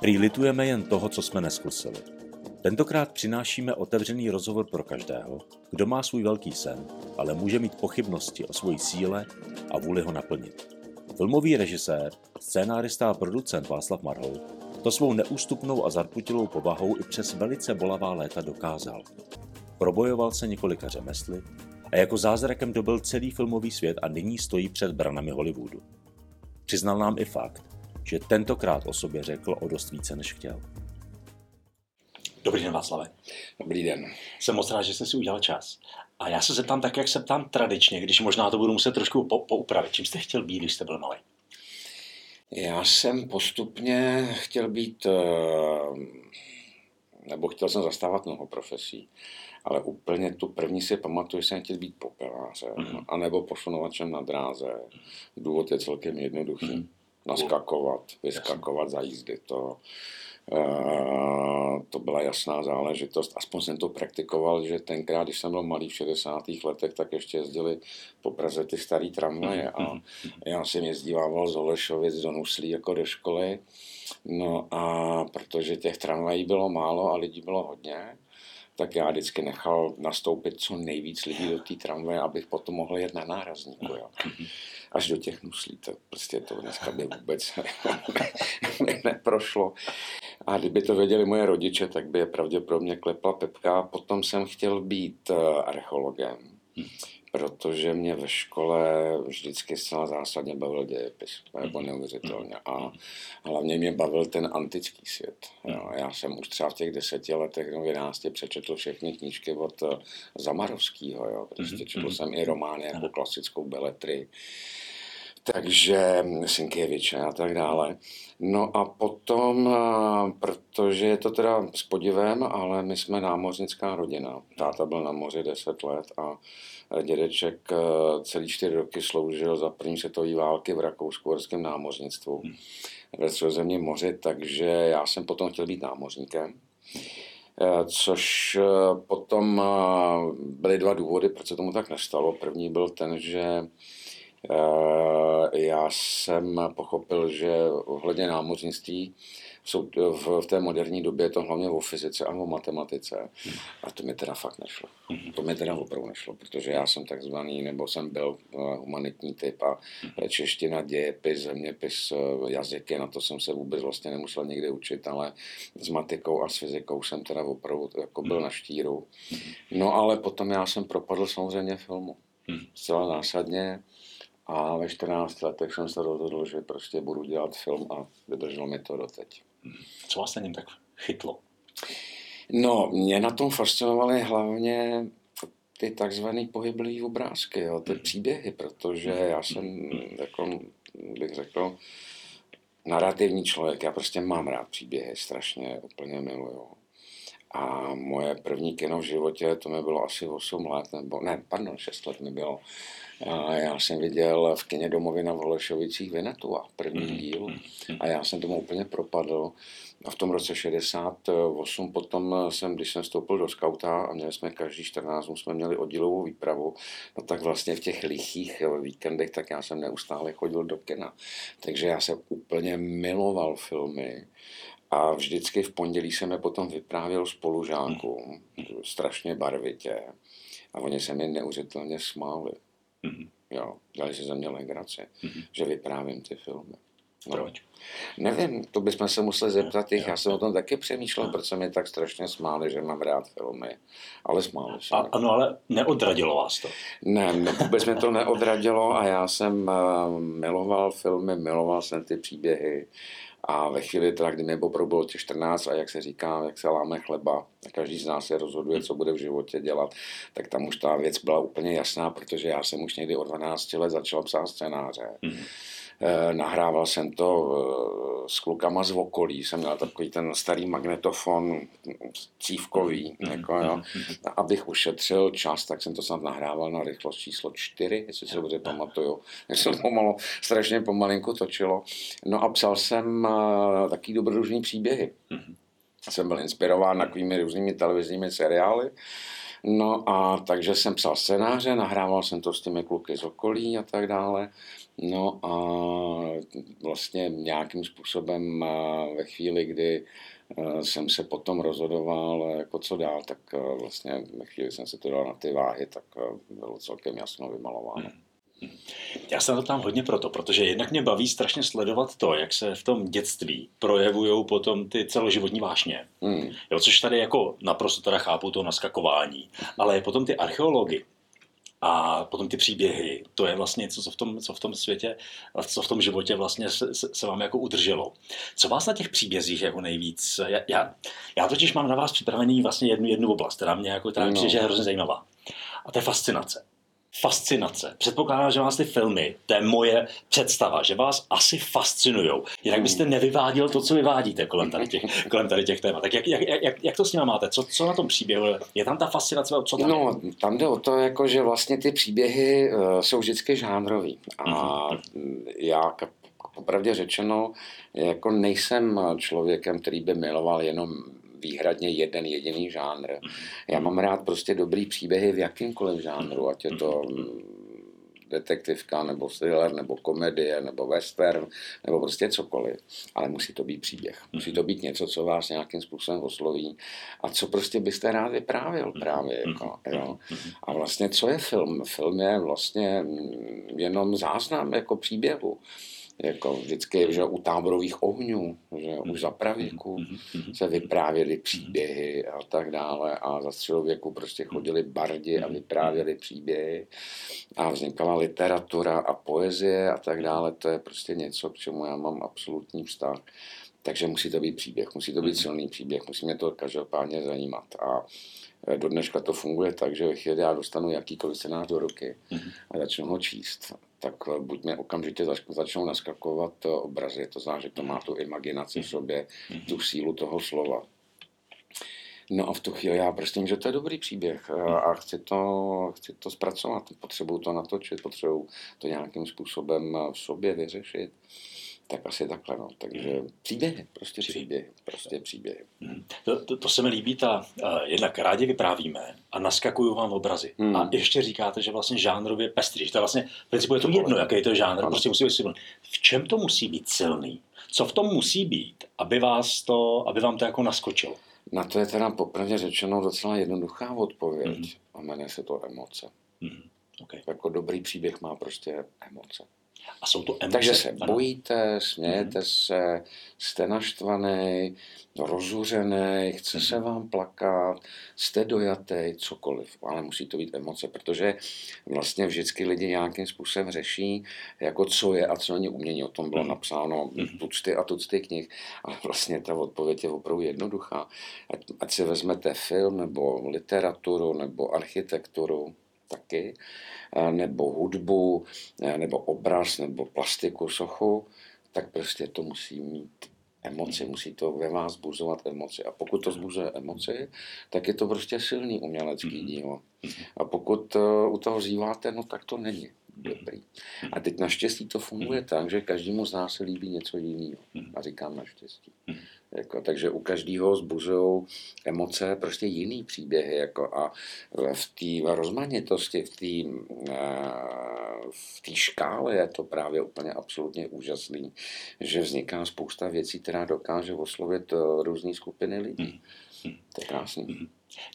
Prý litujeme jen toho, co jsme neskusili. Tentokrát přinášíme otevřený rozhovor pro každého, kdo má svůj velký sen, ale může mít pochybnosti o svojí síle a vůli ho naplnit. Filmový režisér, scénárista a producent Václav Marhou to svou neústupnou a zarputilou povahou i přes velice bolavá léta dokázal. Probojoval se několika řemesly a jako zázrakem dobil celý filmový svět a nyní stojí před branami Hollywoodu. Přiznal nám i fakt, že tentokrát o sobě řekl o dost více, než chtěl. Dobrý den, Václave. Dobrý den. Jsem moc rád, že jste si udělal čas. A já se zeptám tak, jak se ptám tradičně, když možná to budu muset trošku po- poupravit. Čím jste chtěl být, když jste byl malý? Já jsem postupně chtěl být, eh, nebo chtěl jsem zastávat mnoho profesí, ale úplně tu první si pamatuju, že jsem chtěl být popelářem, mm-hmm. anebo posunovačem na dráze. Důvod je celkem jednoduchý. Mm-hmm. Naskakovat, vyskakovat za jízdy. To, Uh, to byla jasná záležitost. Aspoň jsem to praktikoval, že tenkrát, když jsem byl malý v 60. letech, tak ještě jezdili po Praze ty starý tramvaje a já jsem jezdívával z Holešovic do Nuslí jako do školy. No a protože těch tramvají bylo málo a lidí bylo hodně, tak já vždycky nechal nastoupit co nejvíc lidí do té tramvaje, abych potom mohl jet na nárazníku. Jo. Až do těch nuslí, to prostě to dneska by vůbec neprošlo. A kdyby to věděli moje rodiče, tak by je pravděpodobně klepla Pepka. Potom jsem chtěl být eh, archeologem protože mě ve škole vždycky zcela zásadně bavil dějepis, nebo neuvěřitelně. A hlavně mě bavil ten antický svět. Jo. Já jsem už třeba v těch deseti letech nebo jedenácti přečetl všechny knížky od eh, Zamarovského. Prostě četl jsem i romány jako klasickou beletry takže Sinkěviče a tak dále. No a potom, protože je to teda s podivem, ale my jsme námořnická rodina. Táta byl na moři 10 let a dědeček eh, celý čtyři roky sloužil za první světové války v rakousko námořnictvu ve středozemním moři, takže já jsem potom chtěl být námořníkem. Eh, což potom byly dva důvody, proč se tomu tak nestalo. První byl ten, že já jsem pochopil, že ohledně námořnictví v, v té moderní době to hlavně o fyzice a o matematice. A to mi teda fakt nešlo. To mi teda opravdu nešlo, protože já jsem takzvaný, nebo jsem byl eh, humanitní typ a čeština, dějepis, zeměpis, eh, jazyky, na to jsem se vůbec vlastně nemusel nikdy učit, ale s matikou a s fyzikou jsem teda opravdu jako byl na štíru. No ale potom já jsem propadl samozřejmě filmu. Zcela zásadně a ve 14 letech jsem se rozhodl, že prostě budu dělat film a vydrželo mi to doteď. Co vás na něm tak chytlo? No, mě na tom fascinovaly hlavně ty takzvané pohyblivé obrázky, jo, ty příběhy, protože já jsem, jako bych řekl, narrativní člověk, já prostě mám rád příběhy, strašně úplně miluju. A moje první kino v životě, to mi bylo asi 8 let, nebo ne, pardon, 6 let mi bylo. A já jsem viděl v kině domovy na Volešovicích Vinetu a první mm-hmm. díl a já jsem tomu úplně propadl. A v tom roce 68 potom jsem, když jsem vstoupil do skauta a měli jsme každý 14 jsme měli oddílovou výpravu, no tak vlastně v těch lichých víkendech, tak já jsem neustále chodil do kina. Takže já jsem úplně miloval filmy a vždycky v pondělí jsem je potom vyprávěl spolužákům, strašně barvitě. A oni se mi neuvěřitelně smáli. Mm-hmm. Jo, dali si ze mě legraci, mm-hmm. že vyprávím ty filmy. No. Proč? Nevím, to bychom se museli zeptat jich. Já jsem o tom taky přemýšlel, proč se mi tak strašně smáli, že mám rád filmy. Ale smáli se. A, ano, ale neodradilo vás to? Ne, vůbec mě to neodradilo a já jsem uh, miloval filmy, miloval jsem ty příběhy. A ve chvíli, teda, kdy opravdu bylo těch 14 a jak se říká, jak se láme chleba, a každý z nás se rozhoduje, co bude v životě dělat, tak tam už ta věc byla úplně jasná, protože já jsem už někdy od 12 let začal psát scénáře. Mm-hmm nahrával jsem to eh, s klukama z okolí, jsem měl takový ten starý magnetofon cívkový, mm, jako, jo. abych ušetřil čas, tak jsem to snad nahrával na rychlost číslo 4, jestli se dobře pamatuju. Já jsem pomalu, strašně pomalinku točilo. No a psal jsem uh, taky dobrodružný příběhy. Jsem byl inspirován takovými různými televizními seriály. No a takže jsem psal scénáře, nahrával jsem to s těmi kluky z okolí a tak dále. No a vlastně nějakým způsobem ve chvíli, kdy Eh, jsem se potom rozhodoval, jako co dál, tak eh, vlastně ve chvíli jsem se to dal na ty váhy, tak eh, bylo celkem jasno vymalováno. Hmm. Já se na to tam hodně proto, protože jednak mě baví strašně sledovat to, jak se v tom dětství projevují potom ty celoživotní vášně. Hmm. Jo, což tady jako naprosto teda chápu to naskakování, ale potom ty archeology, a potom ty příběhy, to je vlastně něco, co v tom, co v tom světě, co v tom životě vlastně se, se, se vám jako udrželo. Co vás na těch příbězích jako nejvíc, já, já, já totiž mám na vás připravený vlastně jednu, jednu oblast, která mě jako, která no. přijde, že je hrozně zajímavá. A to je fascinace fascinace. Předpokládám, že vás ty filmy, to je moje představa, že vás asi fascinují. Jinak byste hmm. nevyváděl to, co vyvádíte kolem tady těch, kolem tady těch témat. Tak jak, jak, jak, jak to s nimi máte? Co, co na tom příběhu? Je tam ta fascinace? Co tam no, je? tam jde o to, jako, že vlastně ty příběhy uh, jsou vždycky žánrový. A uh-huh. já popravdě řečeno, jako nejsem člověkem, který by miloval jenom výhradně jeden jediný žánr. Já mám rád prostě dobrý příběhy v jakýmkoliv žánru, ať je to mm, detektivka, nebo thriller, nebo komedie, nebo western, nebo prostě cokoliv. Ale musí to být příběh. Musí to být něco, co vás nějakým způsobem osloví a co prostě byste rád vyprávěl právě. Jako, jo. A vlastně co je film? Film je vlastně mm, jenom záznam jako příběhu jako vždycky že u táborových ohňů, že už za pravěku se vyprávěly příběhy a tak dále. A za středověku prostě chodili bardi a vyprávěli příběhy. A vznikala literatura a poezie a tak dále. To je prostě něco, k čemu já mám absolutní vztah. Takže musí to být příběh, musí to být silný příběh, musí mě to každopádně zajímat. A do dneška to funguje tak, že ve chvíli já dostanu jakýkoliv scénář do ruky a začnu ho číst tak eh, buď mě okamžitě začnou naskakovat eh, obrazy, to znamená, že to má tu imaginaci v sobě, tu sílu toho slova. No a v tu chvíli já prostě že to je dobrý příběh eh, a chci to, chci to zpracovat, potřebuju to natočit, potřebuju to nějakým způsobem v sobě vyřešit. Tak asi takhle, no. Takže příběhy, prostě příběhy, prostě příběhy. Hmm. To, to, to se mi líbí, ta, uh, jednak rádi vyprávíme a naskakují vám obrazy. Hmm. A ještě říkáte, že vlastně žánrově pestrý, že to vlastně, v principu je to jedno, jaký to je žánr, ano. prostě musí být silný. V čem to musí být silný? Co v tom musí být, aby, vás to, aby vám to jako naskočilo? Na to je teda popravdě řečeno docela jednoduchá odpověď. Hmm. A jmenuje se to emoce. Hmm. Okay. Jako dobrý příběh má prostě emoce. A jsou to emoce. Takže se ano. bojíte, smějete mm. se, jste naštvaný, rozuřený, chce mm. se vám plakat, jste dojatý, cokoliv, ale musí to být emoce, protože vlastně vždycky lidi nějakým způsobem řeší, jako co je a co není umění. O tom bylo mm. napsáno mm. tucty a tucty knih, ale vlastně ta odpověď je opravdu jednoduchá. Ať, ať si vezmete film, nebo literaturu, nebo architekturu, taky, nebo hudbu, nebo obraz, nebo plastiku, sochu, tak prostě to musí mít emoci, musí to ve vás buzovat emoci. A pokud to zbuzuje emoci, tak je to prostě silný umělecký mhm. dílo. A pokud uh, u toho zýváte, no tak to není dobrý. A teď naštěstí to funguje mhm. tak, že každému z nás se líbí něco jiného. Mhm. A říkám naštěstí. Jako, takže u každého zbuzují emoce prostě jiný příběhy. Jako, a v té rozmanitosti, v té v té škále je to právě úplně absolutně úžasný, že vzniká spousta věcí, která dokáže oslovit eh, různé skupiny lidí. Mm. To je krásný. Mm.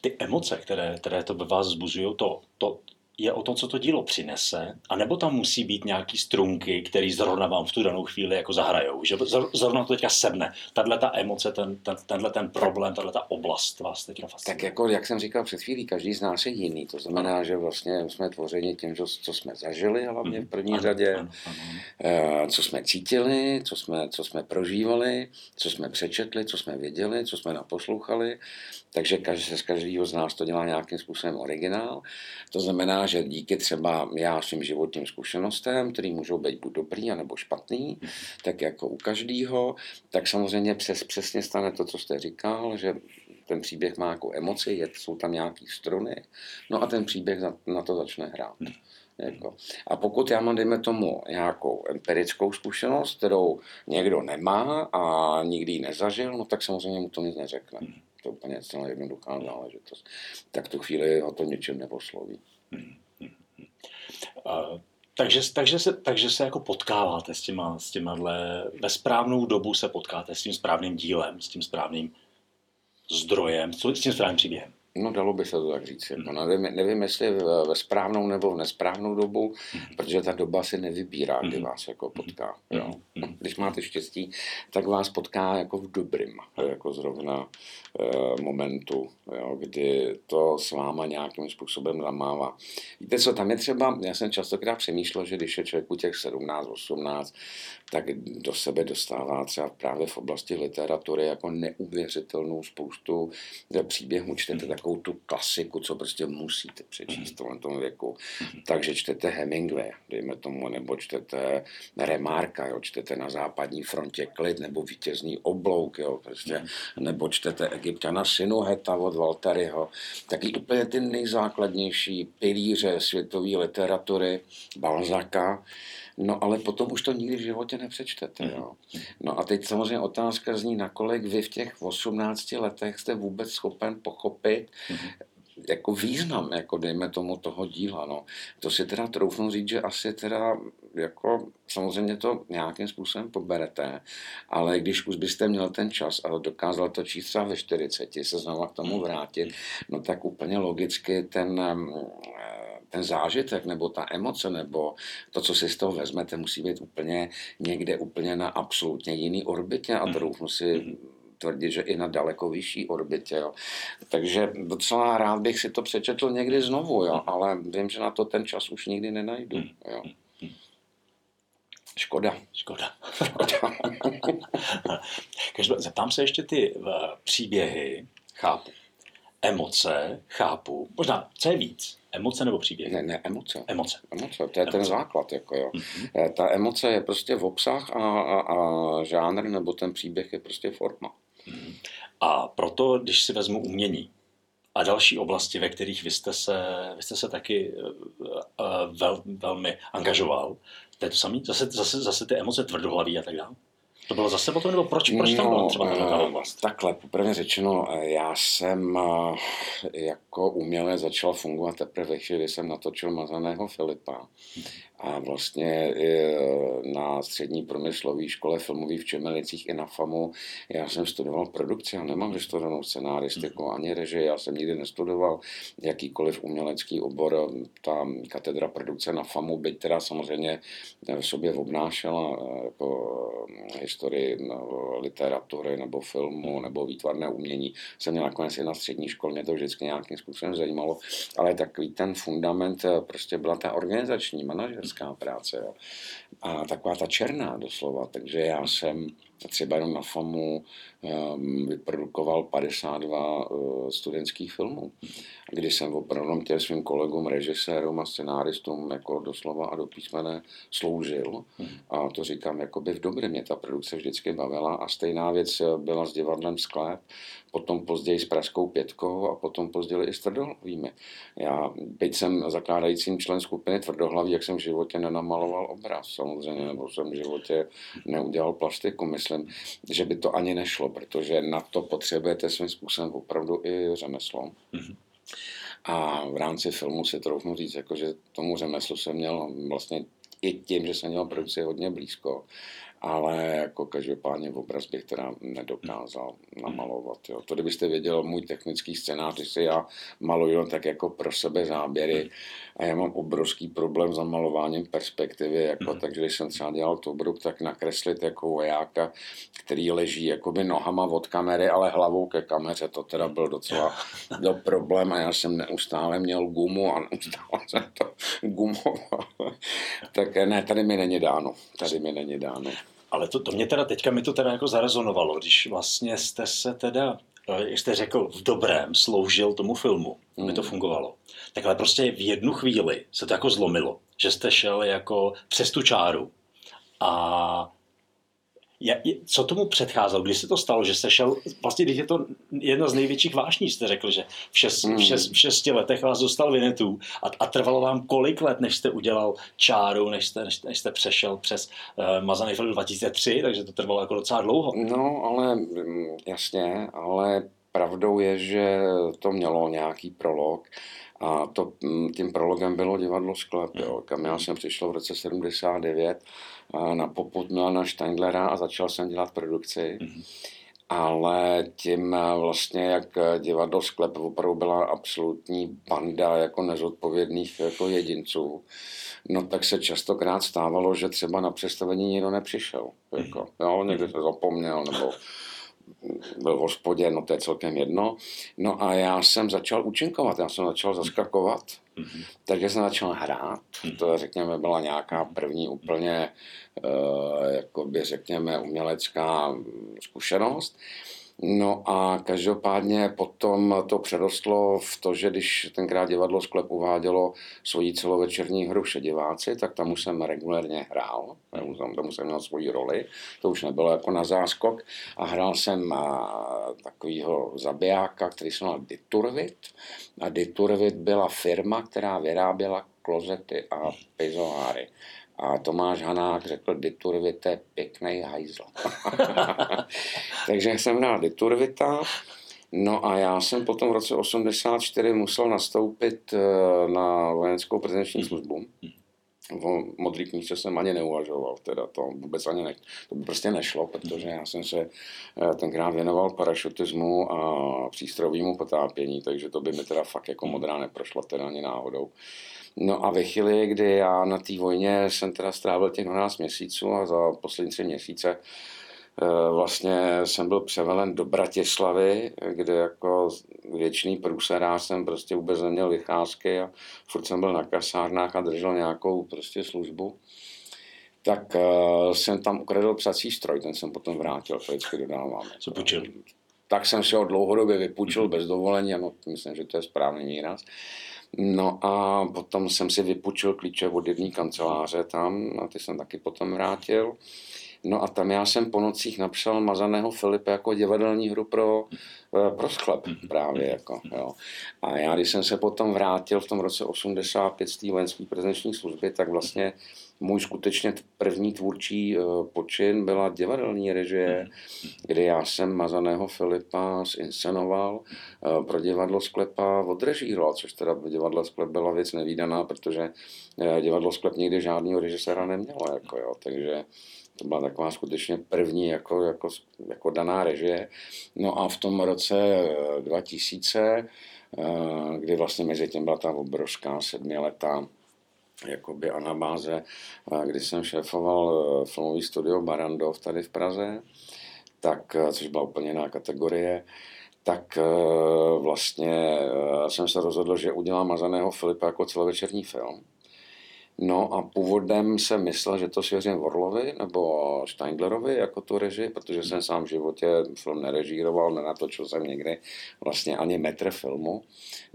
Ty emoce, které, které to ve vás zbuzují, to, to, je o tom, co to dílo přinese, a nebo tam musí být nějaký strunky, který zrovna vám v tu danou chvíli jako zahrajou, že zrovna to teďka sedne. Tahle ta emoce, ten, ten, tenhle ten problém, tahle ta oblast vás teďka fascinuje. Tak jako, jak jsem říkal před chvílí, každý z nás je jiný. To znamená, že vlastně jsme tvořeni tím, co jsme zažili, hlavně v mhm. první ano, řadě, ano, ano. Eh, co jsme cítili, co jsme, co jsme prožívali, co jsme přečetli, co jsme věděli, co jsme naposlouchali. Takže každý, z každého z nás to dělá nějakým způsobem originál. To znamená, že díky třeba já svým životním zkušenostem, který můžou být buď dobrý, nebo špatný, tak jako u každého, tak samozřejmě přes, přesně stane to, co jste říkal, že ten příběh má jako emoci, je, jsou tam nějaký struny, no a ten příběh na to začne hrát. Jako. A pokud já mám, dejme tomu, nějakou empirickou zkušenost, kterou někdo nemá a nikdy ji nezažil, no tak samozřejmě mu to nic neřekne. To je úplně celá jednoduchá záležitost. Tak tu chvíli ho to něčem neposloví. Takže, takže, se, takže se jako potkáváte s těma, s těma dle, ve správnou dobu se potkáte s tím správným dílem, s tím správným zdrojem, s tím správným příběhem. No, dalo by se to tak říct. Jako. Nevím, nevím, jestli ve správnou nebo v nesprávnou dobu, protože ta doba si nevybírá, kdy mhm. vás jako potká. Jo. Když máte štěstí, tak vás potká jako v dobrým, jako zrovna e, momentu, jo, kdy to s váma nějakým způsobem zamává. Víte co, tam je třeba, já jsem častokrát přemýšlel, že když je člověku těch 17, 18, tak do sebe dostává třeba právě v oblasti literatury jako neuvěřitelnou spoustu příběhů. Čtete mhm. Takovou tu klasiku, co prostě musíte přečíst v tom věku. Takže čtete Hemingway, dejme tomu, nebo čtete Remarka, jo, čtete na západní frontě klid, nebo vítězný oblouk, jo, prostě, nebo čtete Egyptiana Sinuheta od Valtaryho, taky úplně ty nejzákladnější pilíře světové literatury, Balzaka, No ale potom už to nikdy v životě nepřečtete. Jo. No a teď samozřejmě otázka zní, nakolik vy v těch 18 letech jste vůbec schopen pochopit, jako význam, jako dejme tomu toho díla, no. To si teda troufnu říct, že asi teda jako samozřejmě to nějakým způsobem poberete, ale když už byste měl ten čas a dokázal to číst třeba ve 40, se znova k tomu vrátit, no tak úplně logicky ten ten zážitek nebo ta emoce nebo to, co si z toho vezmete, musí být úplně někde úplně na absolutně jiný orbitě a mhm. troufnu si mhm. tvrdit, že i na daleko vyšší orbitě. Jo. Takže docela rád bych si to přečetl někdy znovu, jo, mhm. ale vím, že na to ten čas už nikdy nenajdu. Jo. Škoda. Škoda. Škoda. Každopádně, zeptám se ještě ty uh, příběhy, chápu. Emoce, chápu. Možná, co je víc? Emoce nebo příběh? Ne, ne, emoce. Emoce. Emoce, to je emoce. ten základ. Jako jo. Mm-hmm. Ta emoce je prostě v obsah a, a, a žánr nebo ten příběh je prostě forma. Mm-hmm. A proto, když si vezmu umění a další oblasti, ve kterých vy jste se, vy jste se taky uh, vel, velmi angažoval, to je to samé? Zase, zase, zase ty emoce tvrdohlaví a tak dále? To bylo zase potom, nebo proč, proč tam byla třeba ta no, oblast? Takhle, poprvé řečeno, já jsem jako uměle začal fungovat teprve ve chvíli, kdy jsem natočil Mazaného Filipa. A vlastně e, na střední průmyslové škole filmový v Čemelicích i na FAMu já jsem studoval produkci a nemám vystudovanou scenáristiku mhm. ani režii. Já jsem nikdy nestudoval jakýkoliv umělecký obor. Ta katedra produkce na FAMu, byť teda samozřejmě v sobě obnášela e, jako historii no, literatury nebo filmu mhm. nebo výtvarné umění, jsem měl nakonec i na střední škole, mě to vždycky nějakým způsobem zajímalo, ale takový ten fundament e, prostě byla ta organizační, manažerská lidská práce. Jo. A taková ta černá doslova. Takže já jsem třeba jenom na FAMu vyprodukoval 52 uh, eh, studentských filmů, kdy jsem opravdu těm svým kolegům, režisérům a scenáristům jako doslova a do písmene sloužil. A to říkám jakoby v dobrém. Mě ta produkce vždycky bavila a stejná věc byla s divadlem Sklep, potom později s Pražskou pětkou a potom později i s Tvrdohlavými. Já, byť jsem zakládajícím člen skupiny Tvrdohlaví, jak jsem v životě nenamaloval obraz samozřejmě, nebo jsem v životě neudělal plastiku. Myslím, že by to ani nešlo, protože na to potřebujete svým způsobem opravdu i řemeslo. Mm-hmm. A v rámci filmu si troufnu říct, jako, že tomu řemeslu jsem měl vlastně i tím, že jsem měl produkci hodně blízko, ale jako každopádně v obraz bych teda nedokázal namalovat. Jo. To kdybyste věděl můj technický scénář, když si já maluju tak jako pro sebe záběry a já mám obrovský problém s malováním perspektivy, jako, takže když jsem třeba dělal Tobruk, tak nakreslit jako vojáka, který leží jakoby nohama od kamery, ale hlavou ke kameře, to teda byl docela do problém a já jsem neustále měl gumu a neustále jsem to gumoval. tak ne, tady mi není dáno, tady mi není dáno. Ale to, to mě teda teďka mi to teda jako zarezonovalo, když vlastně jste se teda, jak jste řekl, v dobrém sloužil tomu filmu, aby mm. to fungovalo. Tak ale prostě v jednu chvíli se to jako zlomilo, že jste šel jako přes tu čáru a co tomu předcházelo? Kdy se to stalo, že se šel, vlastně když je to jedna z největších vášní, jste řekl, že v, šest, mm. v, šest, v šesti letech vás dostal Vinetu a, a trvalo vám kolik let, než jste udělal čáru, než jste, než, než jste přešel přes uh, Mazaný film 2003, takže to trvalo jako docela dlouho. No, ale mm, jasně, ale pravdou je, že to mělo nějaký prolog A to, mm, tím prologem bylo divadlo Sklep, jo, kam já jsem přišel v roce 79 na poput Milana Steindlera a začal jsem dělat produkci. Ale tím vlastně, jak divadlo Sklep opravdu byla absolutní banda jako nezodpovědných jako jedinců, no tak se častokrát stávalo, že třeba na představení nikdo nepřišel. Jako, jo, někdo se zapomněl, nebo byl v hospodě, no to je celkem jedno. No a já jsem začal účinkovat, já jsem začal zaskakovat, mm-hmm. takže jsem začal hrát. Mm-hmm. To řekněme byla nějaká první úplně, uh, jakoby řekněme, umělecká zkušenost. No a každopádně potom to přerostlo v to, že když tenkrát divadlo Sklep uvádělo svoji celovečerní hru Šediváci, tak tam už jsem regulérně hrál, tam, tam jsem měl svoji roli, to už nebylo jako na záskok. A hrál jsem takového zabijáka, který se jmenoval Diturvit. A Diturvit byla firma, která vyráběla klozety a pizoáry. A Tomáš Hanák řekl, Diturvite, pěkný hajzl. Takže jsem hrál Diturvita, No a já jsem potom v roce 84 musel nastoupit eh, na vojenskou prezenční službu. O modrý knížce jsem ani neuvažoval, teda to vůbec ani ne, to by prostě nešlo, protože já jsem se eh, tenkrát věnoval parašutismu a přístrojovému potápění, takže to by mi teda fakt jako modrá neprošla teda ani náhodou. No a ve chvíli, kdy já na té vojně jsem teda strávil těch 12 měsíců a za poslední tři měsíce vlastně jsem byl převelen do Bratislavy, kde jako věčný průserář jsem prostě vůbec neměl vycházky a furt jsem byl na kasárnách a držel nějakou prostě službu. Tak uh, jsem tam ukradl psací stroj, ten jsem potom vrátil, to vždycky dodávám. Co půjčil? Tak jsem si ho dlouhodobě vypůjčil bez dovolení, ano, myslím, že to je správný výraz. No a potom jsem si vypučil klíče od jedné kanceláře tam a ty jsem taky potom vrátil. No a tam já jsem po nocích napsal Mazaného Filipe jako divadelní hru pro, eh, pro sklep mhm. právě. Jako, jo. A já, když jsem se potom vrátil v tom roce 85 z té vojenské prezenční služby, tak vlastně můj skutečně první tvůrčí eh, počin byla divadelní režie, kdy já jsem Mazaného Filipa zinscenoval eh, pro divadlo Sklepa odrežíroval, což teda divadlo Sklep byla věc nevýdaná, protože divadlo Sklep nikdy žádného režiséra nemělo. Jako jo, takže to byla taková skutečně první jako, jako, jako daná režie. No a v tom roce 2000, eh, eh, kdy vlastně mezi tím byla ta obrovská sedmiletá jakoby anabáze, eh, kdy jsem šéfoval filmový studio Barandov tady v Praze, tak, což byla úplně jiná kategorie, tak vlastně jsem se rozhodl, že udělám Mazaného Filipa jako celovečerní film. No a původem jsem myslel, že to svěřím Vorlovi nebo Steindlerovi jako tu režii, protože jsem sám v životě film nerežíroval, nenatočil jsem někdy vlastně ani metr filmu.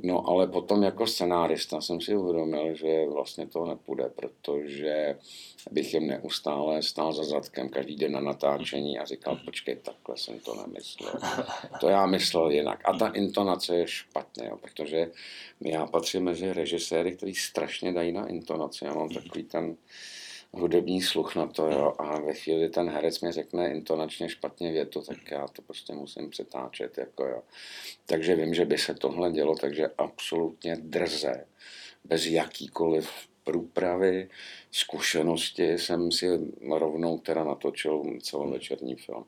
No ale potom jako scenárista jsem si uvědomil, že vlastně to nepůjde, protože bych jim neustále stál za zadkem každý den na natáčení a říkal, počkej, takhle jsem to nemyslel. To já myslel jinak. A ta intonace je špatně, jo, protože já patřím mezi režiséry, kteří strašně dají na intonaci. Já mám takový ten hudební sluch na to, jo, a ve chvíli ten herec mi řekne intonačně špatně větu, tak já to prostě musím přetáčet, jako jo. Takže vím, že by se tohle dělo, takže absolutně drze, bez jakýkoliv průpravy, zkušenosti jsem si rovnou teda natočil celovečerní film.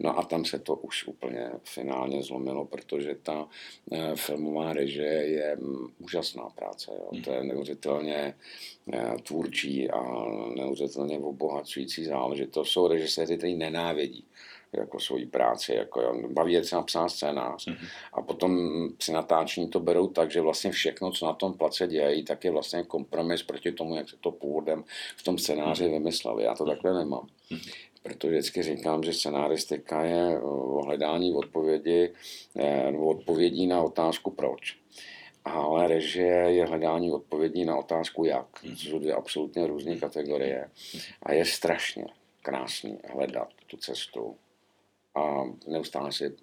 No a tam se to už úplně finálně zlomilo, protože ta eh, filmová režie je mm, úžasná práce. Jo. To je neuvěřitelně eh, tvůrčí a neuvěřitelně obohacující záležitost. Jsou režiséři, kteří nenávidí jako svoji práci, jako jo, baví je třeba psát scénář. Mm-hmm. A potom při natáčení to berou tak, že vlastně všechno, co na tom place dějí, tak je vlastně kompromis proti tomu, jak se to původem v tom scénáři mm-hmm. vymysleli. Já to takhle nemám. Mm-hmm. Proto vždycky říkám, že scenáristika je o hledání odpovědi, eh, odpovědí na otázku proč. Ale režie je hledání odpovědí na otázku jak. To jsou dvě absolutně různé kategorie. A je strašně krásný hledat tu cestu a neustále si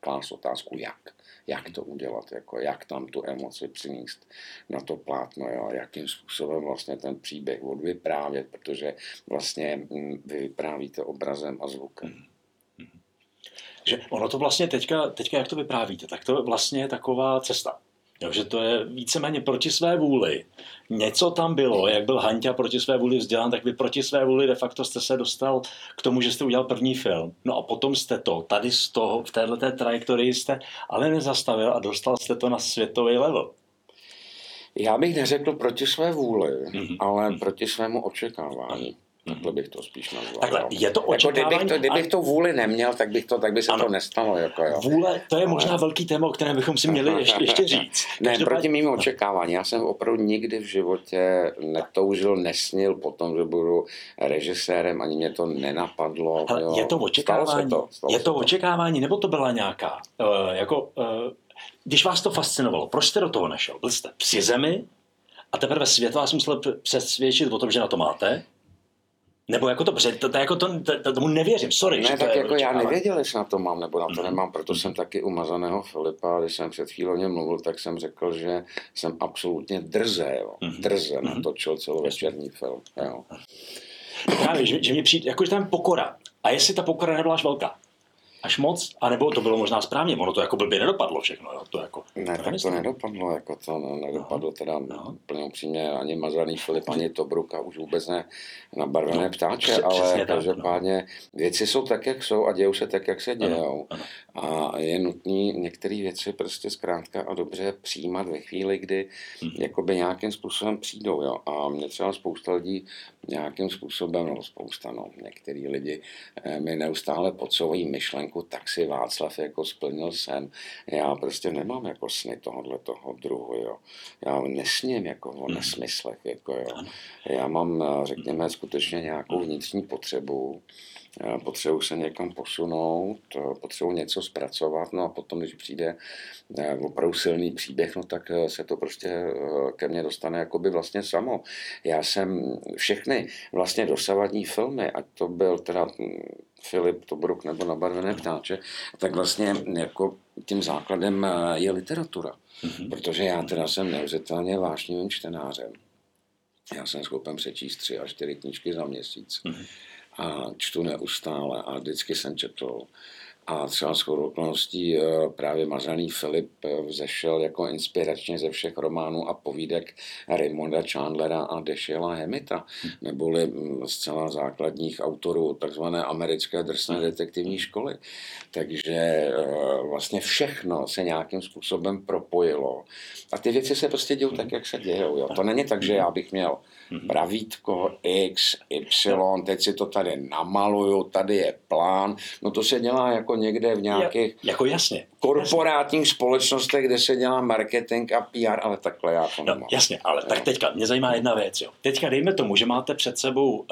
klást otázku, jak. Jak to udělat, jako jak tam tu emoci přinést na to plátno, jo, jakým způsobem vlastně ten příběh odvyprávět, protože vlastně mm, vy vyprávíte obrazem a zvukem. Mm. Že ono to vlastně teďka, teďka, jak to vyprávíte, tak to vlastně je taková cesta. Jo, že to je víceméně proti své vůli. Něco tam bylo, jak byl Hanťa proti své vůli vzdělán, tak vy proti své vůli de facto jste se dostal k tomu, že jste udělal první film. No a potom jste to, tady z toho, v této trajektorii jste ale nezastavil a dostal jste to na světový level. Já bych neřekl proti své vůli, mm-hmm. ale proti svému očekávání. Takhle bych to spíš nazval. Takhle, je to očekávání... Jako kdybych, to, kdybych to vůli neměl, tak, bych to, tak by se ano. to nestalo. Jako jo. Vůle, to je možná Ale... velký téma, o kterém bychom si měli ještě, ještě říct. ne, Každopád... proti mým očekávání. Já jsem opravdu nikdy v životě netoužil, nesnil potom, že budu režisérem, ani mě to nenapadlo. Ale jo. je to očekávání, stalo se to, stalo je to, to očekávání, nebo to byla nějaká, uh, jako, uh, když vás to fascinovalo, proč jste do toho nešel? Byl jste při zemi a teprve svět vás musel přesvědčit o tom, že na to máte? Nebo jako to, to, to, jako to, to, tomu nevěřím, sorry. Ne, že tak to jako já nevěděl, jestli na to mám nebo na to mm-hmm. nemám, proto jsem taky umazaného Filipa, když jsem před chvíli o něm mluvil, tak jsem řekl, že jsem absolutně drze, jo. Mm-hmm. drze mm-hmm. natočil celovečerní film. Jo. Právě, že, že mě přijde, jakože tam pokora. A jestli ta pokora nebyla až velká? Až moc, anebo to bylo možná správně, ono to jako blbě nedopadlo všechno, jo? to jako... Ne, tak to nedopadlo, jako to no, nedopadlo no, teda no. úplně upřímně ani Mazaný Filip, ani Tobruka, už vůbec ne na barvené no, ptáče, přes, ale každopádně no. věci jsou tak, jak jsou a dějou se tak, jak se dějou. Ano, ano. A je nutný některé věci prostě zkrátka a dobře přijímat ve chvíli, kdy hmm. jakoby nějakým způsobem přijdou, jo. A mě třeba spousta lidí nějakým způsobem, no spousta, no, některý lidi eh, mi neustále podsouvají myšlenku, tak si Václav jako splnil sen. Já prostě nemám jako sny tohohle toho druhu, jo. Já nesním jako o hmm. nesmyslech, jako jo. Já mám, eh, řekněme, skutečně nějakou vnitřní potřebu, potřebuji se někam posunout, potřebuji něco zpracovat, no a potom, když přijde eh, opravdu silný příběh, no tak eh, se to prostě eh, ke mně dostane jakoby vlastně samo. Já jsem všechny vlastně dosavadní filmy, ať to byl teda hm, Filip Tobruk nebo Nabarvené ptáče, tak vlastně jako tím základem je literatura. Mm-hmm. Protože já teda jsem neuvěřitelně vášnivým čtenářem. Já jsem schopen přečíst tři až čtyři knížky za měsíc. Mm-hmm a čtu neustále a vždycky jsem četl. A třeba s okolností eh, právě Mazaný Filip eh, vzešel jako inspiračně ze všech románů a povídek Raymonda Chandlera a Dešela Hemita, neboli mm, zcela základních autorů takzvané americké drsné detektivní školy. Takže eh, vlastně všechno se nějakým způsobem propojilo. A ty věci se prostě dějou tak, jak se dějou. Jo. To není tak, že já bych měl. Pravítko X, Y, teď si to tady namaluju, tady je plán. No to se dělá jako někde v nějakých jako jasně, korporátních jasně. společnostech, kde se dělá marketing a PR, ale takhle já to no, Jasně, ale no. tak teďka mě zajímá jedna věc. Jo. Teďka dejme tomu, že máte před sebou uh,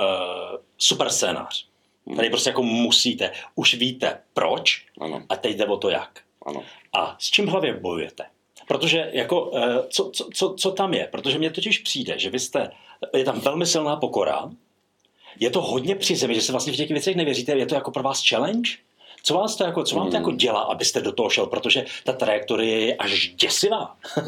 super scénář. Hmm. Tady prostě jako musíte, už víte proč ano. a teď jde o to jak. Ano. A s čím hlavě bojujete? Protože jako, eh, co, co, co, co tam je? Protože mně totiž přijde, že vy jste, je tam velmi silná pokora, je to hodně při zemi, že se vlastně v těch věcech nevěříte, je to jako pro vás challenge? Co, vás to jako, co vám to jako hmm. dělá, abyste do toho šel? Protože ta trajektorie je až děsivá.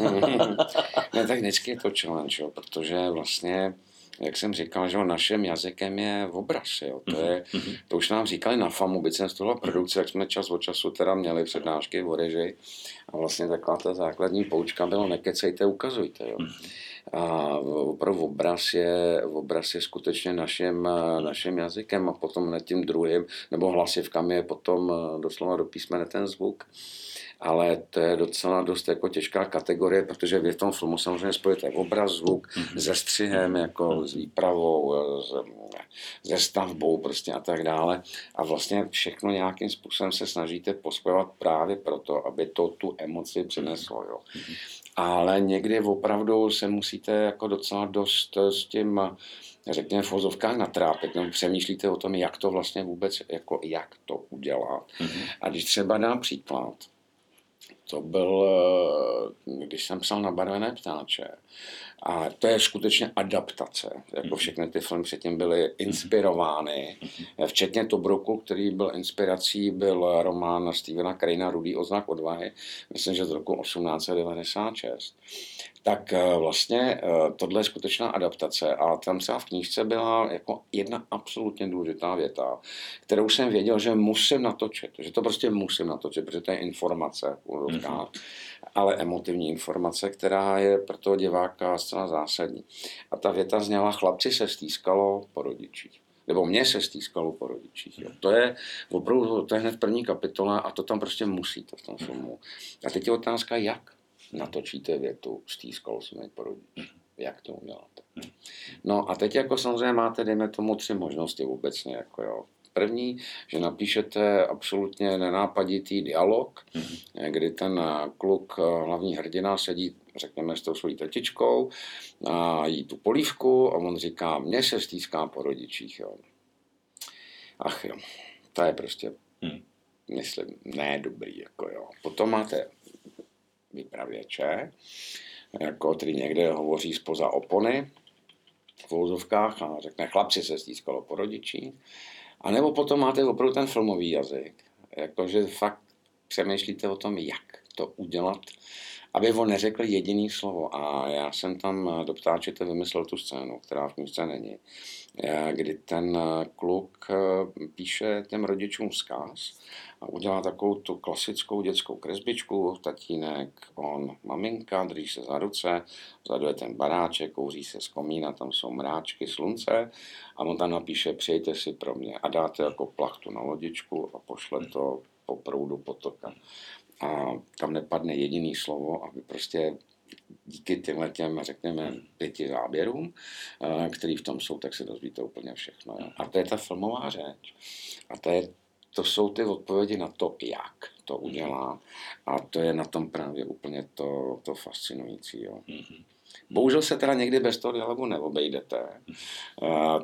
ne, tak vždycky je to challenge, jo, protože vlastně jak jsem říkal, že naším jazykem je obraz. Jo. To, je, mm-hmm. to už nám říkali na FAMu, byť jsem z toho produkce, jak jsme čas od času teda měli přednášky o režii. A vlastně taková ta základní poučka bylo nekecejte, ukazujte. Jo. A opravdu obraz je, obraz je skutečně naším, naším jazykem a potom nad tím druhým, nebo hlasivkami je potom doslova do písmene ten zvuk ale to je docela dost jako těžká kategorie, protože v tom filmu samozřejmě spojíte obraz, zvuk mm-hmm. se střihem, jako s výpravou, se stavbou prostě a tak dále. A vlastně všechno nějakým způsobem se snažíte pospojovat právě proto, aby to tu emoci přineslo. Jo. Mm-hmm. Ale někdy opravdu se musíte jako docela dost s tím řekněme v vozovkách natrápit, nebo přemýšlíte o tom, jak to vlastně vůbec, jako jak to udělat. Mm-hmm. A když třeba dám příklad, to byl, eh, když jsem psal na barvené ptáče. A to je skutečně adaptace. Jako mhm. všechny ty filmy předtím byly inspirovány. Mhm. Včetně Tobruku, který byl inspirací, byl román Stevena Krejna Rudý oznak odvahy, myslím, že z roku 1896 tak eh, vlastně eh, tohle je skutečná adaptace a tam třeba v knížce byla jako jedna absolutně důležitá věta, kterou jsem věděl, že musím natočit, že to prostě musím natočit, protože to je informace uvozovkách, ale emotivní informace, která je pro toho diváka zcela zásadní. A ta věta zněla, chlapci se stýskalo po rodičích. Nebo mě se stýskalo po rodičích. Jo. To je opravdu, to je hned první kapitola a to tam prostě musíte v tom filmu. A teď je otázka, jak natočíte větu stýskalo se mi po rodičích. Jak to uděláte? No a teď jako samozřejmě máte, dejme tomu, tři možnosti obecně. Jako jo. První, že napíšete absolutně nenápaditý dialog, mm-hmm. kdy ten kluk, hlavní hrdina, sedí, řekněme, s tou svojí tetičkou a jí tu polívku a on říká, mně se stýská po rodičích. Jo. Ach jo, to je prostě, mm. myslím, ne dobrý. Jako jo. Potom máte vypravěče, jako, který někde hovoří spoza opony v vouzovkách a řekne, chlapci se stýskalo po rodičích. A nebo potom máte opravdu ten filmový jazyk, jakože fakt přemýšlíte o tom, jak to udělat, aby on neřekl jediný slovo. A já jsem tam do ptáčete vymyslel tu scénu, která v knižce není, kdy ten kluk píše těm rodičům vzkaz a udělá takovou tu klasickou dětskou kresbičku, tatínek, on, maminka, drží se za ruce, vzadu je ten baráček, kouří se z komína, tam jsou mráčky, slunce a on tam napíše, přijďte si pro mě a dáte jako plachtu na lodičku a pošle to po proudu potoka. A tam nepadne jediný slovo, aby prostě díky těmhle těm, řekněme, pěti záběrům, eh, který v tom jsou, tak se dozvíte úplně všechno. Jo. A to je ta filmová řeč. A to je to jsou ty odpovědi na to, jak to udělá. A to je na tom právě úplně to, to fascinující. Jo. Mm-hmm. Bohužel se teda někdy bez toho dialogu neobejdete.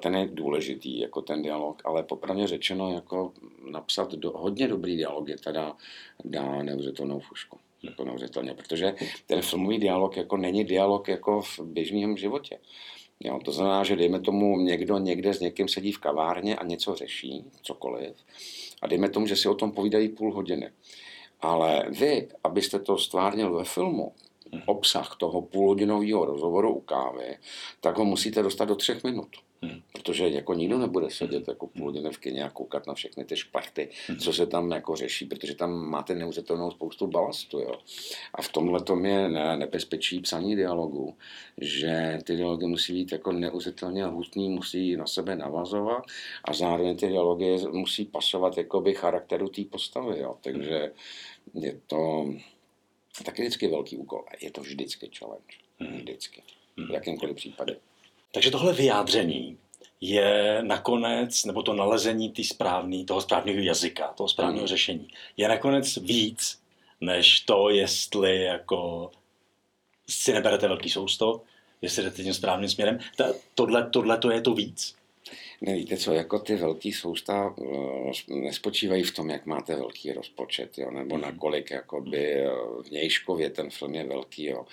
Ten je důležitý, jako ten dialog, ale popravně řečeno, jako napsat do, hodně dobrý dialog je teda dá neuvěřitelnou fušku. Jako neuvěřitelně, protože ten filmový dialog jako není dialog jako v běžném životě. Jo, to znamená, že dejme tomu někdo někde s někým sedí v kavárně a něco řeší, cokoliv, a dejme tomu, že si o tom povídají půl hodiny. Ale vy, abyste to stvárnil ve filmu, obsah toho půlhodinového rozhovoru u kávy, tak ho musíte dostat do třech minut. Hmm. Protože jako nikdo nebude sedět jako půl hodiny v kyně a koukat na všechny ty šparty, hmm. co se tam jako řeší, protože tam máte neuvěřitelnou spoustu balastu. Jo. A v tomhle tom je nebezpečí psaní dialogu, že ty dialogy musí být jako neuvěřitelně hutný, musí na sebe navazovat a zároveň ty dialogy musí pasovat jakoby charakteru té postavy. Jo. Takže je to taky vždycky velký úkol. Je to vždycky challenge. Hmm. Vždycky. V jakýmkoliv případě. Takže tohle vyjádření je nakonec, nebo to nalezení tý správný, toho správného jazyka, toho správného hmm. řešení, je nakonec víc, než to, jestli jako si neberete velký sousto, jestli jdete tím správným směrem. Ta, tohle, tohle to je to víc. Nevíte co, jako ty velký sousta uh, nespočívají v tom, jak máte velký rozpočet, jo, nebo mm. nakolik jakoby uh, vnějškově ten film je velký. Jo.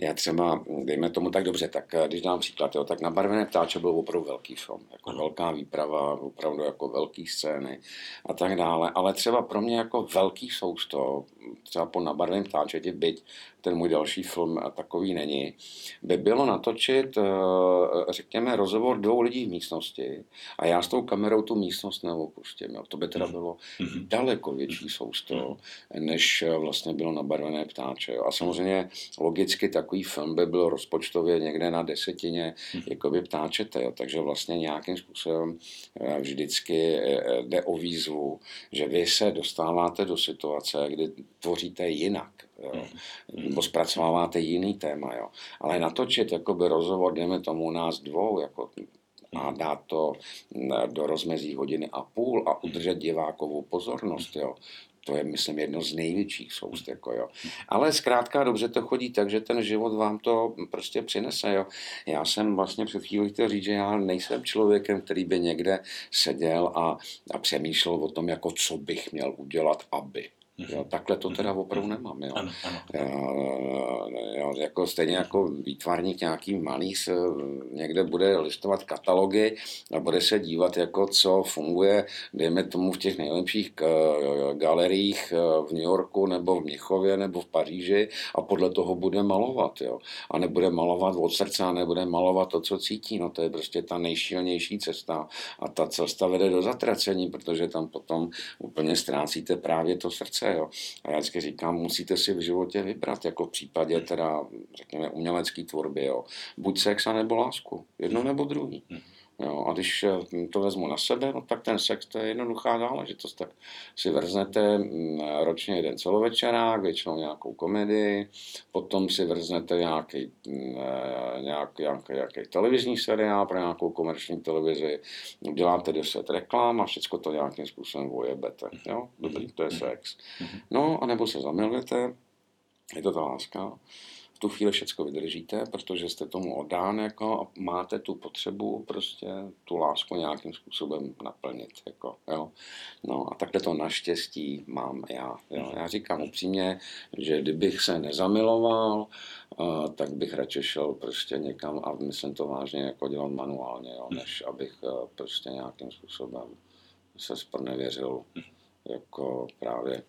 Já třeba, dejme tomu tak dobře, tak eh, když dám příklad, jo, tak na Barvené ptáče byl opravdu velký film, jako mm. velká výprava, opravdu jako velký scény a tak dále, ale třeba pro mě jako velký sousto, třeba po nabarveném ptáčeti, byť ten můj další film takový není, by bylo natočit, uh, řekněme, rozhovor dvou lidí v místnosti, a já s tou kamerou tu místnost neopustím. Jo. To by teda mhm. bylo mm-hmm. daleko větší sousto, mm-hmm. než eh, vlastně bylo nabarvené ptáče. Jo. A samozřejmě logicky takový film by byl rozpočtově někde na desetině mm-hmm. jakoby ptáčete. Jo. Takže vlastně nějakým způsobem eh, vždycky eh, jde o výzvu, že vy se dostáváte do situace, kdy tvoříte jinak. Jo. Mhm. Nebo zpracováváte jiný téma. Jo. Ale natočit jakoby rozhovor, dejme tomu nás dvou, jako a dát to do rozmezí hodiny a půl a udržet divákovou pozornost, jo. To je, myslím, jedno z největších soust. Jako, jo. Ale zkrátka dobře to chodí tak, že ten život vám to prostě přinese. Jo. Já jsem vlastně před chvílí chtěl říct, že já nejsem člověkem, který by někde seděl a, a přemýšlel o tom, jako co bych měl udělat, aby. Jo, takhle to teda opravdu nemám. Jo. Ano, ano. Jo, jako stejně jako výtvarník nějaký malý se někde bude listovat katalogy a bude se dívat, jako co funguje, dejme tomu v těch nejlepších galeriích eh, v New Yorku nebo v Mnichově nebo v Paříži a podle toho bude malovat. Jo. A nebude malovat od srdce a nebude malovat to, co cítí. No to je prostě ta nejšílenější cesta. A ta cesta vede do zatracení, protože tam potom úplně ztrácíte právě to srdce chce. Jo. A já vždycky říkám, musíte si v životě vybrat, jako v případě teda, řekněme, umělecké tvorby. Jo. Buď sex, nebo lásku. Jedno nebo druhý. Hmm. Jo, a když eh, to vezmu na sebe, no, tak ten sex to je jednoduchá záležitost. Tak si vrznete mm, ročně jeden celovečerák, většinou nějakou komedii, potom si vrznete nějaký, mm, eh, nějaký, nějaký, nějaký televizní seriál pro nějakou komerční televizi, uděláte deset reklam a všechno to nějakým způsobem vojebete. Jo? Dobrý, to je sex. No, anebo se zamilujete, je to ta láska v tu chvíli všechno vydržíte, protože jste tomu oddán jako, a máte tu potřebu prostě tu lásku nějakým způsobem naplnit. Jako, jo. No a takhle to naštěstí mám já. Jo. Já říkám upřímně, že kdybych se nezamiloval, uh, tak bych radši šel prostě někam a myslím to vážně jako dělat manuálně, jo, než abych uh, prostě nějakým způsobem se spronevěřil jako právě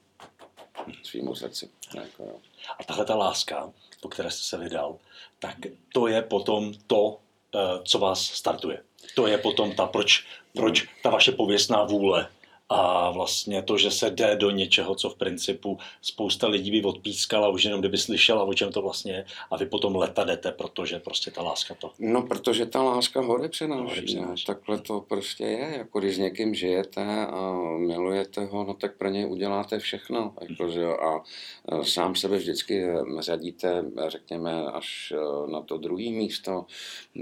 svýmu srdci. Jako, jo. A tahle ta láska, po které jste se vydal, tak to je potom to, eh, co vás startuje. To je potom ta, proč, proč ta vaše pověstná vůle a vlastně to, že se jde do něčeho, co v principu spousta lidí by odpískala, už jenom kdyby slyšela, o čem to vlastně je, a vy potom leta jdete, protože prostě ta láska to. No, protože ta láska hore přenáší. No, takhle to prostě je. Jako když s někým žijete a milujete ho, no tak pro něj uděláte všechno. Jako, že, a sám sebe vždycky řadíte, řekněme, až e, na to druhé místo,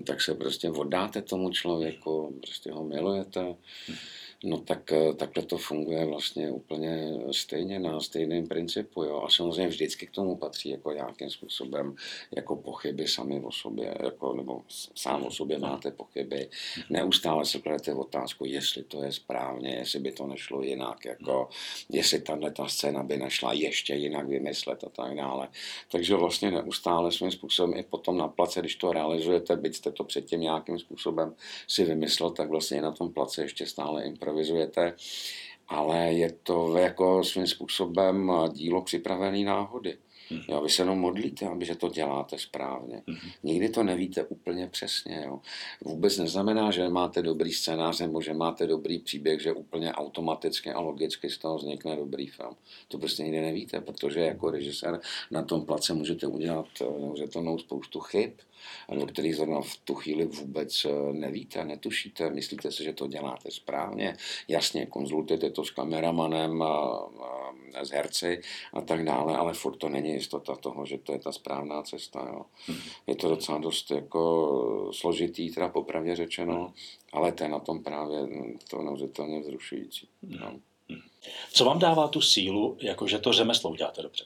tak se prostě oddáte tomu člověku, prostě ho milujete. Hmm No tak eh, takhle to funguje vlastně úplně stejně na stejném principu. Jo? A samozřejmě vždycky k tomu patří jako nějakým způsobem jako pochyby sami o sobě, jako, nebo sám o sobě máte pochyby. Neustále se kladete otázku, jestli to je správně, jestli by to nešlo jinak, jako, jestli tahle ta scéna by nešla ještě jinak vymyslet a tak dále. Takže vlastně neustále svým způsobem i potom na place, když to realizujete, byť jste to předtím nějakým způsobem si vymyslel, tak vlastně na tom place ještě stále improvizujete improvizujete, ale je to jako svým způsobem dílo připravené náhody. Mm. Jo, vy se jenom modlíte, aby že to děláte správně. Mm. Nikdy to nevíte úplně přesně. Jo. Vůbec neznamená, že máte dobrý scénář nebo že máte dobrý příběh, že úplně automaticky a logicky z toho vznikne dobrý film. To prostě nikdy nevíte, protože jako režisér na tom place můžete udělat neuvěřitelnou spoustu chyb o kterých zrovna v tu chvíli vůbec eh, nevíte, netušíte, myslíte si, že to děláte správně, jasně, konzultujete to s kameramanem, s herci a tak dále, ale furt to není jistota toho, že to je ta správná cesta. Jo. Je to docela dost jako složitý, teda popravdě řečeno, ale to je na tom právě to neuvěřitelně vzrušující. No. Co vám dává tu sílu, jakože to řemeslo uděláte dobře?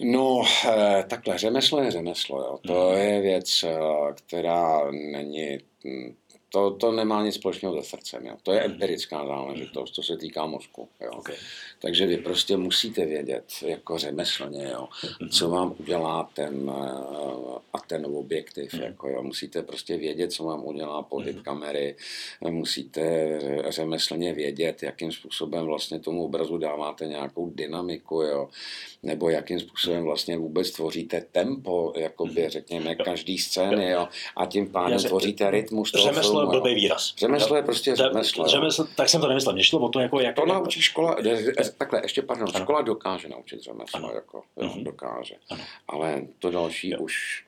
No, eh, takhle, řemeslo je řemeslo, jo. To mhm. je věc, eh, která není hm, to, to nemá nic společného se srdcem. Jo. To je empirická záležitost, to se týká mozku. Jo. Okay. Takže vy prostě musíte vědět, jako řemeslně, jo, co vám udělá ten, eh, a ten objektiv. Mm. Jako, jo. Musíte prostě vědět, co vám udělá pohyb mm. kamery. Musíte řemeslně vědět, jakým způsobem vlastně tomu obrazu dáváte nějakou dynamiku, jo. nebo jakým způsobem vlastně vůbec tvoříte tempo, jakoby, mhm. řekněme, každý scény. Jo. A tím pádem tvoříte rytmus toho řemeslo je blbý výraz. Řemeslo je prostě řemeslo. řemeslo tak jsem to nemyslel. Mě šlo o to, jako, jak, to naučí škola, takhle, ještě pardon, ano. škola dokáže naučit řemeslo, ano. jako, jo, uh-huh. dokáže. Ano. Ale to další jo. už...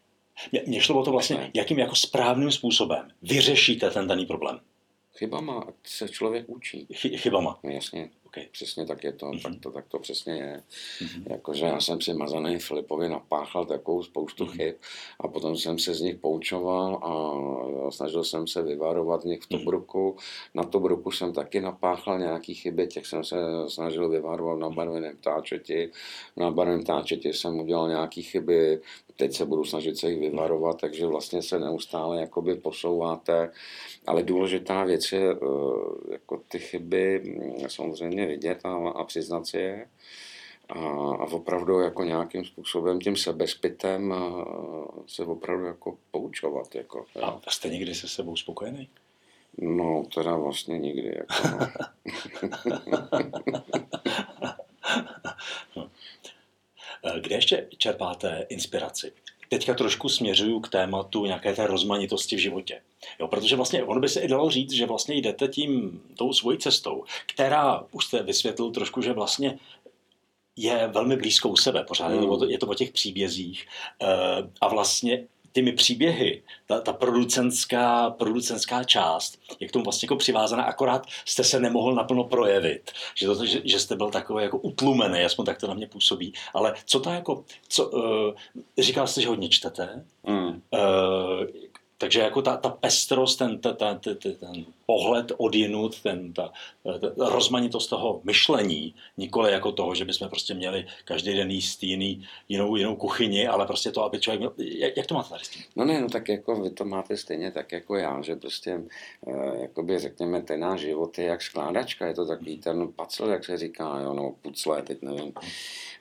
Mně šlo o to vlastně, ne. jakým jako správným způsobem vyřešíte ten daný problém. Chybama se člověk učí. Chybama. No, jasně. Okay. Přesně tak je to, mm-hmm. tak, to, tak to přesně je. Mm-hmm. Jakože já jsem si mazaný Filipovi napáchal takovou spoustu mm-hmm. chyb a potom jsem se z nich poučoval a snažil jsem se vyvarovat nich v Tobruku. Mm-hmm. Na Tobruku jsem taky napáchal nějaký chyby, těch jsem se snažil vyvarovat na barveném táčeti. Na barveném táčeti jsem udělal nějaký chyby, teď se budu snažit se jich vyvarovat, takže vlastně se neustále jakoby posouváte. Ale důležitá věc je eh, jako ty chyby mm, samozřejmě vidět a, a přiznat si je. A, a opravdu jako nějakým způsobem tím sebezpitem se opravdu jako poučovat. Jako, a jste někdy se sebou spokojený? No, teda vlastně nikdy. Jako, no. Kde ještě čerpáte inspiraci? Teďka trošku směřuju k tématu nějaké té rozmanitosti v životě. Jo, protože vlastně ono by se i dalo říct, že vlastně jdete tím tou svojí cestou, která už jste vysvětlil trošku, že vlastně je velmi blízkou sebe, pořád mm. je, to, hmm. je to o těch příbězích a vlastně těmi příběhy, ta, ta producentská, producentská část je k tomu vlastně jako přivázaná, akorát jste se nemohl naplno projevit, že, to, že, že jste byl takový jako utlumený, aspoň tak to na mě působí, ale co to jako, co, uh, říkal jste, že hodně čtete, mm. uh, takže jako ta, ta pestrost, ten, ta, ta, ta, ten pohled odjinut, ten, ta, ta rozmanitost toho myšlení, nikoli jako toho, že bychom prostě měli každý den jíst jiný, jinou, jinou kuchyni, ale prostě to, aby člověk měl... Jak, jak to máte tady s tím? No ne, no tak jako vy to máte stejně tak jako já, že prostě, eh, jakoby řekněme, ten náš život je jak skládačka, je to takový ten pacel, jak se říká, jo, no pucle, teď nevím.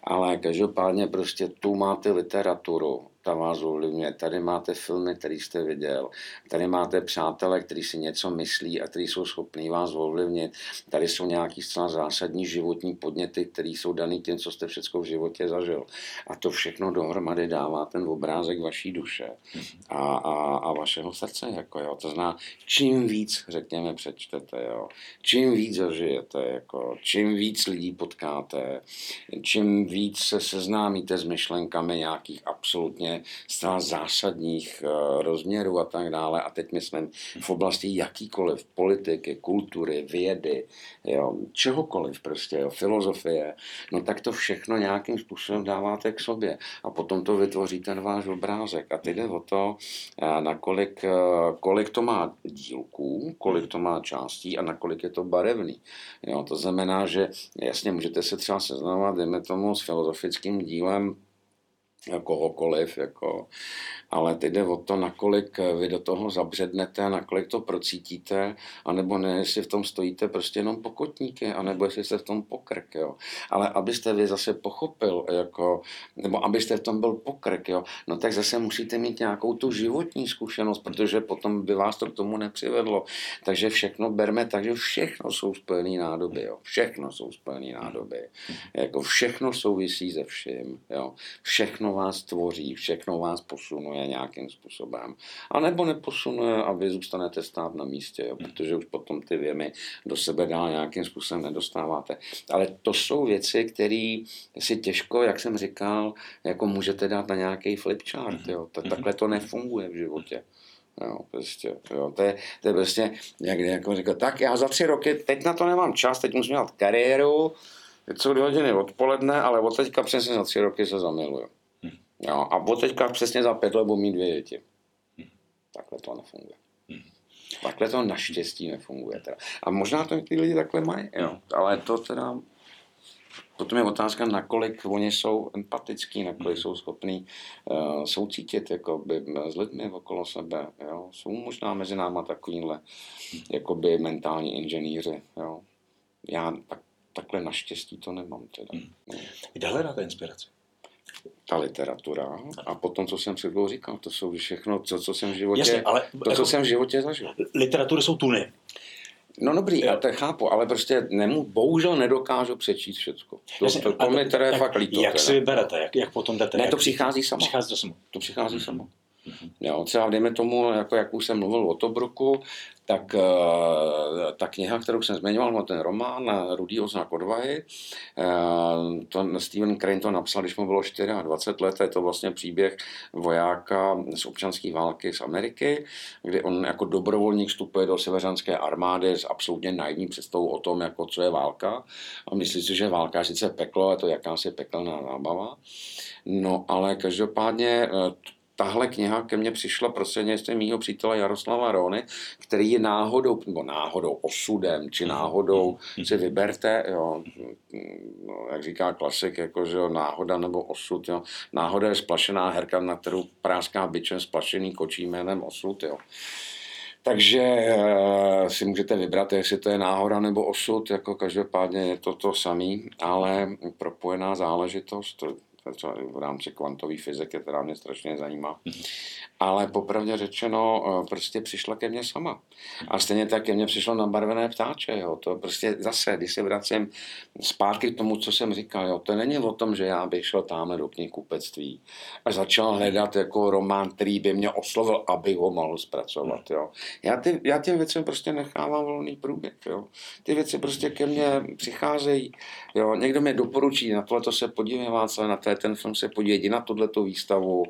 Ale každopádně prostě tu máte literaturu, ta vás ovlivňuje. Tady máte filmy, které jste viděl, tady máte přátele, kteří si něco myslí a kteří jsou schopní vás ovlivnit. Tady jsou nějaký zcela zásadní životní podněty, které jsou daný tím, co jste všechno v životě zažil. A to všechno dohromady dává ten obrázek vaší duše a, a, a vašeho srdce. Jako jo. To zná, čím víc, řekněme, přečtete, jo. čím víc zažijete, jako, čím víc lidí potkáte, čím víc se seznámíte s myšlenkami nějakých absolutně zcela zásadních eh, rozměrů a tak dále. A teď my jsme v oblasti jakýkoliv politiky, kultury, vědy, jo, čehokoliv prostě, jo, filozofie, no tak to všechno nějakým způsobem dáváte k sobě a potom to vytvoří ten váš obrázek. A teď jde o to, eh, nakolik, eh, kolik to má dílků, kolik to má částí a nakolik je to barevný. Jo, to znamená, že jasně můžete se třeba seznamovat, dejme tomu, s filozofickým dílem kohokoliv, jako, ale teď jde o to, nakolik vy do toho zabřednete, nakolik to procítíte, anebo ne, jestli v tom stojíte prostě jenom pokotníky, anebo jestli jste v tom pokrk, jo. Ale abyste vy zase pochopil, jako, nebo abyste v tom byl pokrk, jo, no tak zase musíte mít nějakou tu životní zkušenost, protože potom by vás to k tomu nepřivedlo. Takže všechno berme tak, že všechno jsou spojené nádoby, jo. Všechno jsou spojené nádoby. Jako všechno souvisí se vším, jo. Všechno vás tvoří, všechno vás posunuje nějakým způsobem. A nebo neposunuje a vy zůstanete stát na místě, jo, protože už potom ty věmy do sebe dál nějakým způsobem nedostáváte. Ale to jsou věci, které si těžko, jak jsem říkal, jako můžete dát na nějaký flipchart. Jo. Takhle to nefunguje v životě. Jo, prostě, jo, to, je, to je prostě, jak jako říkal, tak já za tři roky, teď na to nemám čas, teď musím dělat kariéru, teď jsou dvě hodiny odpoledne, ale od teďka přesně za tři roky se zamiluju. Jo, a od teďka přesně za pět let budu mít dvě děti. Hmm. Takhle to nefunguje. Hmm. Takhle to naštěstí nefunguje. Teda. A možná to ty lidi takhle mají, jo. ale to teda Potom je otázka, nakolik oni jsou empatický, nakolik hmm. jsou schopní uh, soucítit jakoby, s lidmi okolo sebe. Jo. Jsou možná mezi náma takovýhle jakoby, mentální inženýři. Jo. Já tak, takhle naštěstí to nemám. Teda. Hmm. Kde hledáte inspiraci? Ta literatura a potom, co jsem před říkal, to jsou všechno, to, co jsem v životě, Jasně, ale, to, co jsem v životě zažil. Literatury jsou tuny. No dobrý, já to chápu, ale prostě nemu, bohužel nedokážu přečíst všechno. To, Jasně, to, to, to mi teda je fakt líto. Jak teda. si vyberete, jak, jak potom jdete? Ne, jak to přichází samo. Přichází to samo. To přichází mm-hmm. samo. Jo, třeba dejme tomu, jako jak už jsem mluvil o Tobruku, tak uh, ta kniha, kterou jsem zmiňoval, no ten román eh, Rudý oznak odvahy, uh, to Stephen Crane to napsal, když mu bylo 24 let, je to vlastně příběh vojáka z občanské války z Ameriky, kdy on jako dobrovolník vstupuje do severanské armády s absolutně naivní představou o tom, jako co je válka. A myslí si, že válka je sice peklo, je to jakási pekelná zábava. No ale každopádně tahle kniha ke mně přišla prostřednictvím mýho přítele Jaroslava Rony, který je náhodou, nebo náhodou, osudem, či náhodou si vyberte, jo, no, jak říká klasik, jako, že jo, náhoda nebo osud, jo. Náhoda je splašená herka, na kterou práská byčem splašený kočí jménem osud, jo. Takže e, si můžete vybrat, jestli to je náhoda nebo osud, jako každopádně je to to samý, ale propojená záležitost, třeba v rámci kvantové fyziky, která mě strašně zajímá. Ale popravdě řečeno, eh, prostě přišla ke mně sama. A stejně tak ke mně přišlo nabarvené ptáče. Jo. To prostě zase, když se vracím zpátky k tomu, co jsem říkal, jo. to není o tom, že já bych šel tamhle do knihkupectví a začal hledat jako román, který by mě oslovil, aby ho mohl zpracovat. Jo. Já, ty, já těm věcem prostě nechávám volný průběh. Jo. Ty věci prostě ke mně přicházejí. Jo. Někdo mi doporučí, na tohle se podívej, Václav, na ten film se podívej, na tohleto výstavu,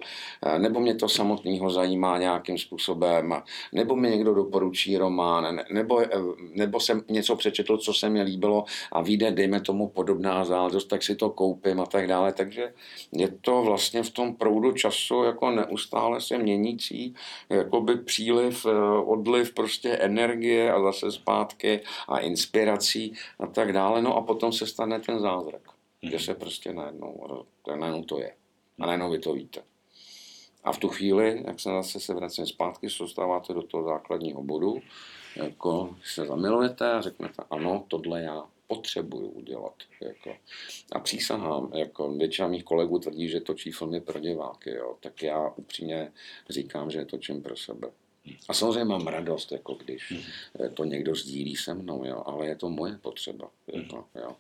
eh, nebo mě to samotného zajímá nějakým způsobem, nebo mi někdo doporučí román, nebo, eh, nebo jsem něco přečetl, co se mi líbilo a vyjde, dejme tomu, podobná záležitost, tak si to koupím a tak dále. Takže je to vlastně v tom proudu času jako neustále se měnící, jakoby příliv, eh, odliv prostě energie a zase zpátky a inspirací a tak dále. No a potom se stane ten zázrak, kde se prostě najednou, najednou to je. A najednou vy to víte. A v tu chvíli, jak se zase se vracím zpátky, dostáváte do toho základního bodu, jako se zamilujete a řeknete, ano, tohle já potřebuju udělat. Jako. A přísahám, jako většina mých kolegů tvrdí, že točí filmy pro diváky, jo. tak já upřímně říkám, že je točím pro sebe. A samozřejmě mám radost, jako když mm. to někdo sdílí se mnou, jo, ale je to moje potřeba. Jako, jo.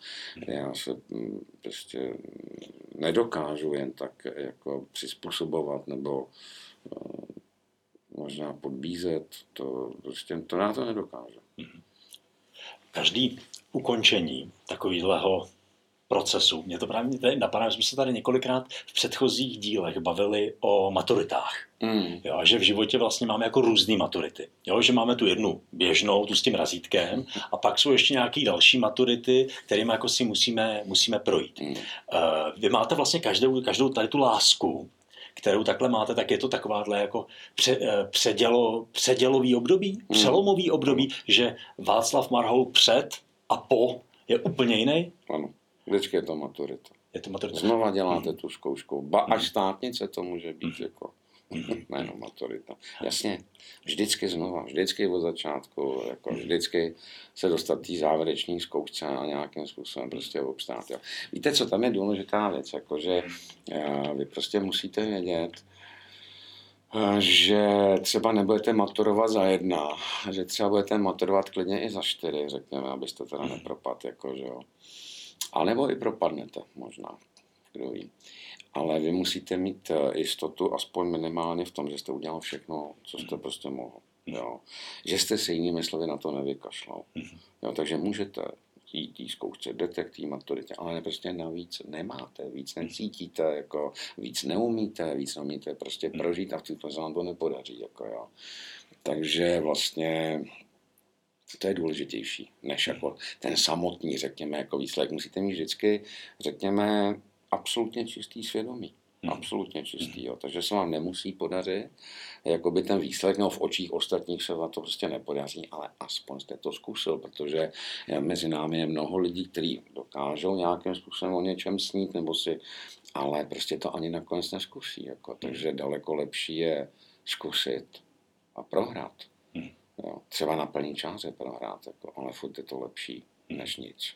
Já se mm, prostě nedokážu jen tak jako přizpůsobovat nebo uh, možná podbízet, to prostě to já to nedokážu. Každý ukončení takového procesu. Mě to právě tady napadá, že jsme se tady několikrát v předchozích dílech bavili o maturitách. Mm. Jo, že v životě vlastně máme jako různé maturity. Jo, že máme tu jednu běžnou, tu s tím razítkem, a pak jsou ještě nějaké další maturity, kterými jako si musíme, musíme projít. Mm. Uh, vy máte vlastně každou, každou tady tu lásku, kterou takhle máte, tak je to takováhle jako pře, uh, předělo, předělový období, mm. přelomový období, že Václav Marhou před a po je úplně jiný? Ano. Vždycky je to maturita. Je to maturita. Znova děláte mm. tu zkoušku. Ba až mhm. státnice to může být mm. jako mhm. nejenom maturita. Jasně, vždycky znova, vždycky od začátku, jako mhm. vždycky se dostat té závěreční zkoušce a nějakým způsobem prostě obstát. Jo. Víte, co tam je důležitá věc, jako že eh, vy prostě musíte vědět, že třeba nebudete maturovat za jedna, že třeba budete maturovat klidně i za čtyři, řekněme, abyste teda nepropadl, jako, že jo. A nebo i propadnete možná, kdo ví. Ale vy musíte mít eh, jistotu aspoň minimálně v tom, že jste udělal všechno, co jste prostě mohl. Jo. Že jste se jinými slovy na to nevykašlal. Jo, takže můžete jít tý zkoušce, jdete k té maturitě, ale prostě navíc nemáte, víc necítíte, jako, víc neumíte, víc neumíte prostě prožít a v to se vám to nepodaří. Jako, jo. Takže vlastně to je důležitější, než jako ten samotný, řekněme, jako výsledek. Musíte mít vždycky, řekněme, absolutně čistý svědomí. Hmm. Absolutně čistý, jo. takže se vám nemusí podařit, jako by ten výsledek, no v očích ostatních se vám to prostě nepodaří, ale aspoň jste to zkusil, protože mezi námi je mnoho lidí, kteří dokážou nějakým způsobem o něčem snít, nebo si, ale prostě to ani nakonec neskusí, jako, takže daleko lepší je zkusit a prohrát. Jo. Třeba na plný čáře prohrát, jako, ale furt je to lepší než nic.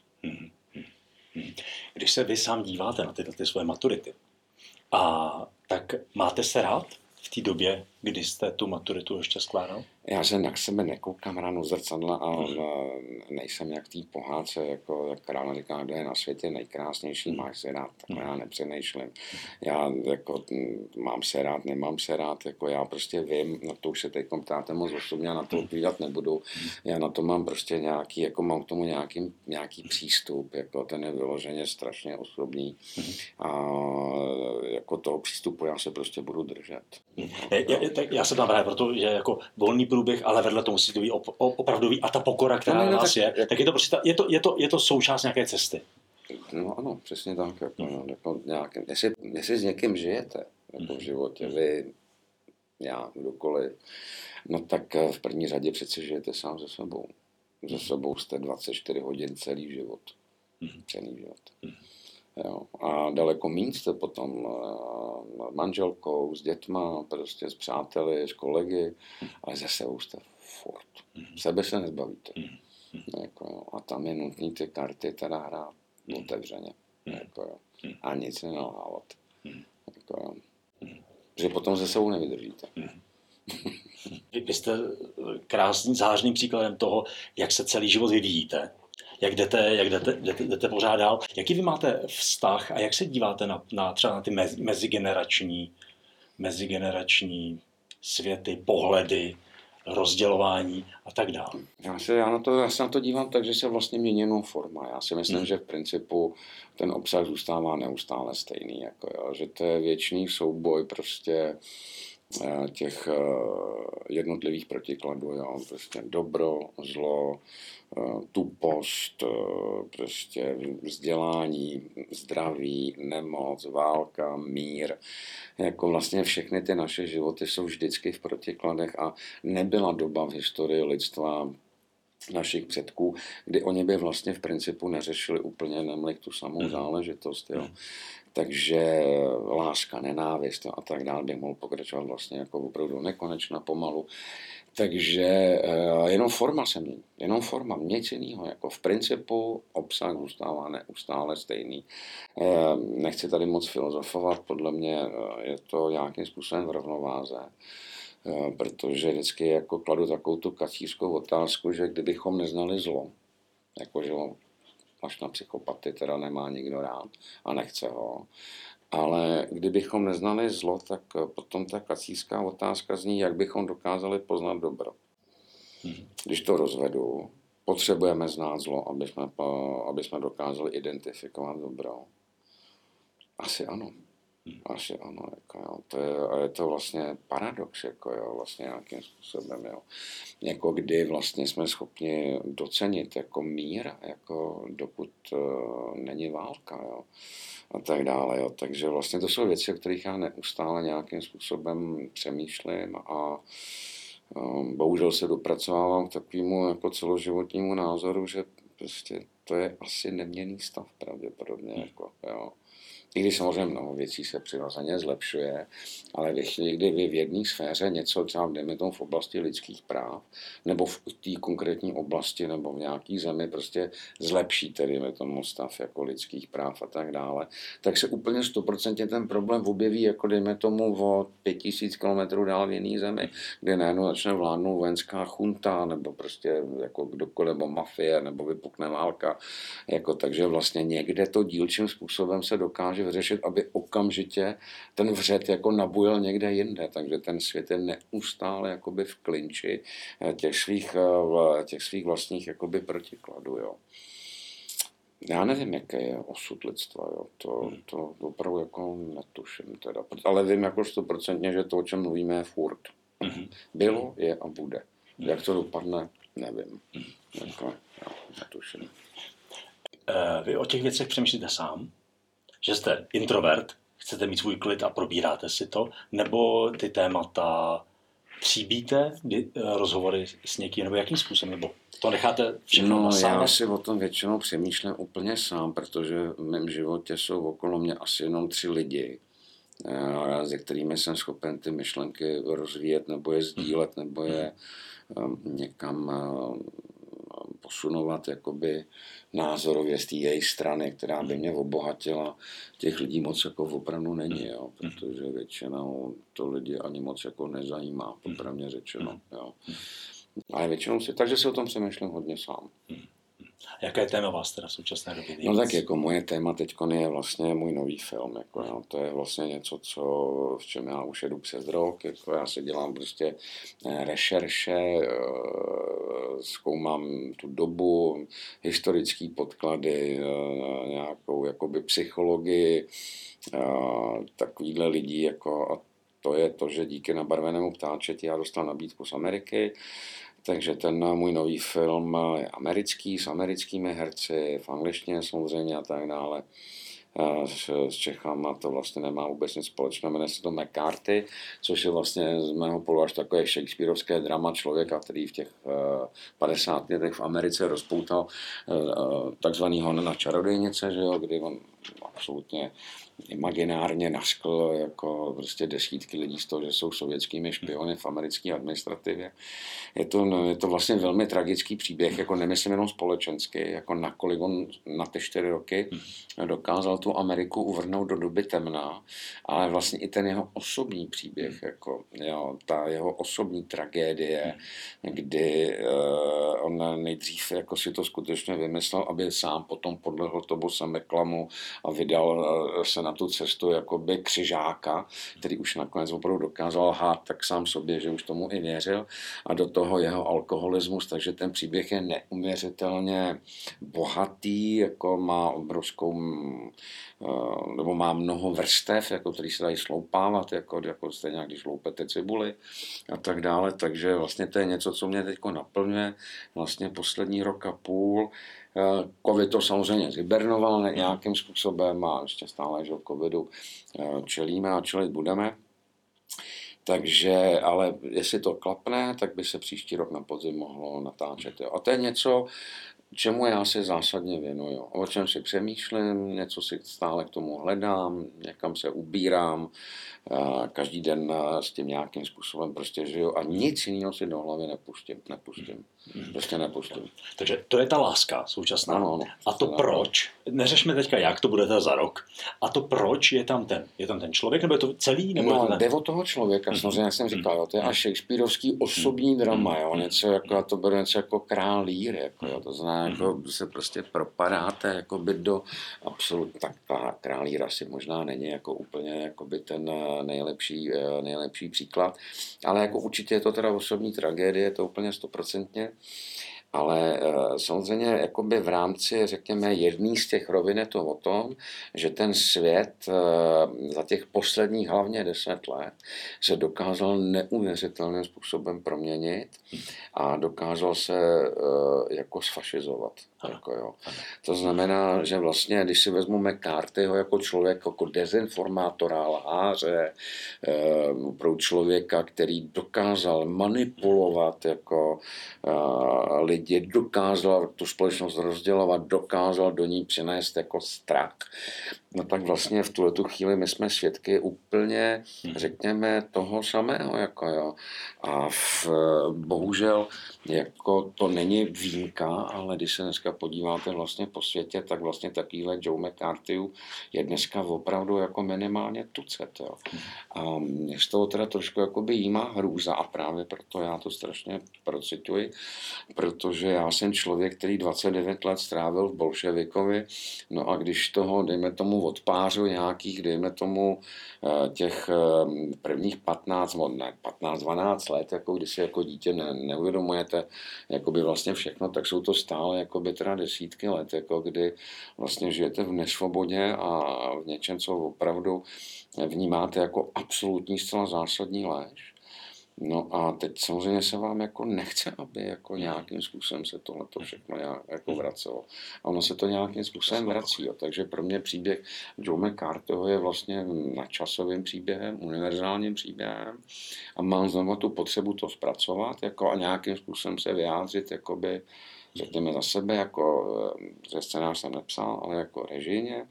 Když se vy sám díváte na tyhle ty svoje maturity, a tak máte se rád v té době, kdy jste tu maturitu ještě skládal? Já se na sebe nekoukám ráno zrcadla a hmm. nejsem jak tý pohádce, jako jak krála říká, kdo je na světě nejkrásnější, hmm. máš se rád, tak hmm. já nepřemýšlím. Já jako, mám se rád, nemám se rád, jako já prostě vím, na to už se teď ptáte moc osobně, já na to odpovídat nebudu. Já na to mám prostě nějaký, jako mám k tomu nějaký, nějaký přístup, jako ten je vyloženě strašně osobní a jako toho přístupu já se prostě budu držet. Já, já, já se tam právě proto, že jako volný průběh, ale vedle toho musí to být op, opravdový a ta pokora, která no, no, nás tak, je, tak je to prostě, ta, je, to, je, to, je to součást nějaké cesty. No ano, přesně tak. Jako, no, jako nějaký, jestli, jestli s někým žijete jako v životě, vy, já, kdokoliv, no tak v první řadě přece žijete sám se sebou. Se sebou jste 24 hodin celý život. Celý život. Jo. A daleko méně jste potom uh, manželkou, s dětma, prostě s přáteli, s kolegy, ale ze sebou jste furt. Sebe se nezbavíte. Jako, jo. A tam je nutný ty karty teda hrát otevřeně. Jako, jo. A nic nenalhávat. Jako, hmm. Že potom ze sebou nevydržíte. Vy, vy jste krásným, zářným příkladem toho, jak se celý život vyvíjíte jak jdete, jak jdete, jdete, jdete pořád dál. Jaký vy máte vztah a jak se díváte na, na třeba na ty mez, mezigenerační, mezigenerační světy, pohledy, rozdělování a tak dále. Já se, já, na to, já se na to dívám tak, že se vlastně mění jenom forma. Já si myslím, hmm. že v principu ten obsah zůstává neustále stejný. Jako jo, že to je věčný souboj prostě těch eh, jednotlivých protikladů, jo, prostě dobro, zlo, eh, tupost, prostě vzdělání, zdraví, nemoc, válka, mír. Jako vlastně všechny ty naše životy jsou vždycky v protikladech a nebyla doba v historii lidstva našich předků, kdy oni by vlastně v principu neřešili úplně nemlik tu samou mhm. záležitost. Jo. Takže láska, nenávist a tak dále by mohl pokračovat vlastně jako opravdu nekonečna pomalu. Takže eh, jenom forma se mění, jenom forma, nic jiného. Jako v principu obsah zůstává neustále stejný. Eh, nechci tady moc filozofovat, podle mě eh, je to nějakým způsobem v rovnováze protože vždycky jako kladu takovou tu kacířskou otázku, že kdybychom neznali zlo, jako že na psychopaty teda nemá nikdo rád a nechce ho. Ale kdybychom neznali zlo, tak potom ta kacířská otázka zní, jak bychom dokázali poznat dobro. Mhm. Když to rozvedu, potřebujeme znát zlo, aby jsme, aby jsme dokázali identifikovat dobro. Asi ano. Asi ano, jako jo. To je, a je to vlastně paradox, jako jo, vlastně nějakým způsobem, jo. Jako kdy vlastně jsme schopni docenit jako mír, jako dokud uh, není válka, jo. A tak dále, jo. Takže vlastně to jsou věci, o kterých já neustále nějakým způsobem přemýšlím a um, bohužel se dopracovávám k takovému jako celoživotnímu názoru, že prostě to je asi neměný stav pravděpodobně, jako, jo. I když samozřejmě mnoho věcí se přirozeně zlepšuje, ale ve chvíli, kdy vy v jedné sféře něco třeba dejme tomu v oblasti lidských práv, nebo v té konkrétní oblasti, nebo v nějaké zemi prostě zlepšíte, dejme tomu stav jako lidských práv a tak dále, tak se úplně stoprocentně ten problém objeví, jako dejme tomu o pět tisíc kilometrů dál v jiné zemi, kde najednou začne vládnout vojenská chunta, nebo prostě jako kdokoliv, nebo mafie, nebo vypukne válka. Jako, takže vlastně někde to dílčím způsobem se dokáže dokáže vyřešit, aby okamžitě ten vřet jako nabujel někde jinde. Takže ten svět je neustále jakoby v klinči eh, těch svých, eh, těch svých vlastních jakoby protikladů. Jo. Já nevím, jaký je osud lidstva, jo. To, hmm. to opravdu jako netuším teda. Ale vím jako stoprocentně, že to, o čem mluvíme, je furt. Hmm. Bylo, je a bude. Jak to dopadne, nevím. Hmm. Jako, jo, netuším. Eh, vy o těch věcech přemýšlíte sám? Že jste introvert, chcete mít svůj klid a probíráte si to, nebo ty témata tříbíte rozhovory s někým, nebo jakým způsobem, nebo to necháte všechno no, na já si o tom většinou přemýšlím úplně sám, protože v mém životě jsou okolo mě asi jenom tři lidi, eh, se kterými jsem schopen ty myšlenky rozvíjet, nebo je sdílet, nebo je mhm. eh, někam eh, posunovat jakoby názorově z té její strany, která by mě obohatila. Těch lidí moc jako opravdu není, jo, protože většinou to lidi ani moc jako nezajímá, popravně řečeno. Jo. Ale většinou si, takže si o tom přemýšlím hodně sám. Jaké téma vás teda v současné době No tak jako moje téma teď je vlastně můj nový film. Jako, jo. To je vlastně něco, co, v čem já už jedu přes rok. Jako, já si dělám prostě eh, rešerše, eh, zkoumám tu dobu, historické podklady, eh, nějakou jakoby psychologii, takovýhle lidí jako a to je to, že díky nabarvenému ptáčeti já dostal nabídku z Ameriky, takže ten můj nový film je americký, s americkými herci, v angličtině samozřejmě a tak dále. S, s Čechama to vlastně nemá vůbec nic společného, jmenuje se to McCarthy, což je vlastně z mého pohledu až takové Shakespeareovské drama člověka, který v těch 50 letech v Americe rozpoutal takzvaný hon na čarodějnice, že jo, kdy on absolutně imaginárně naskl jako prostě desítky lidí z toho, že jsou sovětskými špiony v americké administrativě. Je to, no, je to vlastně velmi tragický příběh, jako nemyslím jenom společensky, jako nakolik on na ty čtyři roky dokázal tu Ameriku uvrhnout do doby temna, ale vlastně i ten jeho osobní příběh, jako, jo, ta jeho osobní tragédie, kdy uh, on nejdřív jako si to skutečně vymyslel, aby sám potom podlehl tomu Sameklamu a vydal uh, se na tu cestu jakoby křižáka, který už nakonec opravdu dokázal hát tak sám sobě, že už tomu i věřil a do toho jeho alkoholismus, takže ten příběh je neuměřitelně bohatý, jako má obrovskou Eh, nebo má mnoho vrstev, jako který se dají sloupávat, jako, jako stejně když loupete cibuli a tak dále. Takže vlastně to je něco, co mě teď naplňuje vlastně poslední rok a půl. Eh, Covid to samozřejmě zhibernoval nějakým způsobem a ještě stále, že covidu eh, čelíme a čelit budeme. Takže, ale jestli to klapne, tak by se příští rok na podzim mohlo natáčet. Jo. A to je něco, čemu já se zásadně věnuju, o čem si přemýšlím, něco si stále k tomu hledám, někam se ubírám, každý den s tím nějakým způsobem prostě žiju a nic jiného si do hlavy nepustím, nepustím. Prostě nepustím. Takže to je ta láska současná. Ano, ano. A to proč? Neřešme teďka, jak to bude za rok. A to proč je tam ten? Je tam ten člověk, nebo je to celý? Nebo no, ten... jde o toho člověka, mm-hmm. samozřejmě, jak jsem říkal, jo, to je až Shakespeareovský osobní mm-hmm. drama, jo, něco jako, to bude něco jako král lír, jako, jo, to znamená, jako se prostě propadáte jako by do absolutně, tak král líra si možná není jako úplně jako by ten eh, nejlepší, eh, nejlepší příklad, ale jako určitě je to teda osobní tragédie, je to úplně stoprocentně ale eh, samozřejmě jakoby v rámci, řekněme, jedný z těch rovin je to o tom, že ten svět eh, za těch posledních hlavně deset let se dokázal neuvěřitelným způsobem proměnit a dokázal se eh, jako sfašizovat. Jako jo. To znamená, že vlastně, když si vezmu McCarthyho jako člověk, jako dezinformátora, lháře, pro člověka, který dokázal manipulovat jako lidi, lidi, dokázal tu společnost rozdělovat, dokázal do ní přinést jako strach. No tak vlastně v tuhle tu chvíli my jsme svědky úplně, řekněme, toho samého. Jako jo. A v, bohužel jako to není výjimka, ale když se dneska podíváte vlastně po světě, tak vlastně takovýhle Joe McCarthy je dneska opravdu jako minimálně tucet. Jo. A mě z toho teda trošku jakoby jímá hrůza a právě proto já to strašně procituji, protože já jsem člověk, který 29 let strávil v Bolševikovi, no a když toho, dejme tomu, odpářu nějakých, dejme tomu, eh, těch eh, prvních 15, ne, 15-12 let, jako když si jako dítě ne, neuvědomujete jakoby vlastně všechno, tak jsou to stále jakoby teda desítky let, jako kdy vlastně žijete v nesvobodě a v něčem, co opravdu vnímáte jako absolutní zcela zásadní léž. No a teď samozřejmě se vám jako nechce, aby jako nějakým způsobem se tohle všechno jako vracelo. A ono se to nějakým způsobem vrací. Jo. Takže pro mě příběh Joe McCarthyho je vlastně nadčasovým příběhem, univerzálním příběhem a mám znovu tu potřebu to zpracovat jako a nějakým způsobem se vyjádřit, jakoby, řekněme za sebe, jako ze scénář jsem nepsal, ale jako režijně,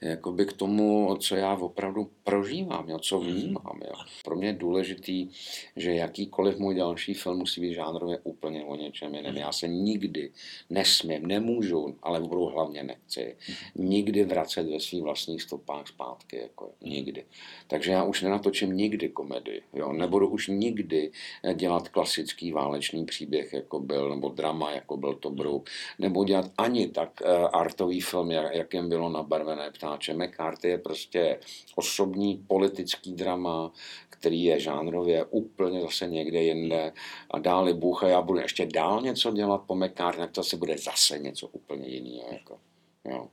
jakoby k tomu, co já opravdu prožívám, jo, co vnímám. Jo. Pro mě je důležitý, že jakýkoliv můj další film musí být žánrově úplně o něčem jiném. Já se nikdy nesmím, nemůžu, ale budu hlavně nechci, nikdy vracet ve svých vlastních stopách zpátky. Jako, nikdy. Takže já už nenatočím nikdy komedii. Jo. Nebudu už nikdy dělat klasický válečný příběh, jako byl, nebo drama, jako byl to Brouk. Nebo dělat ani tak uh, artový film, jak, jakým bylo nabarvené ptáče. McCarthy je prostě osobní politický drama, který je žánrově úplně zase někde jinde a dále Bůh a já budu ještě dál něco dělat po McCarthy, tak to asi bude zase něco úplně jiného. Jako, jo.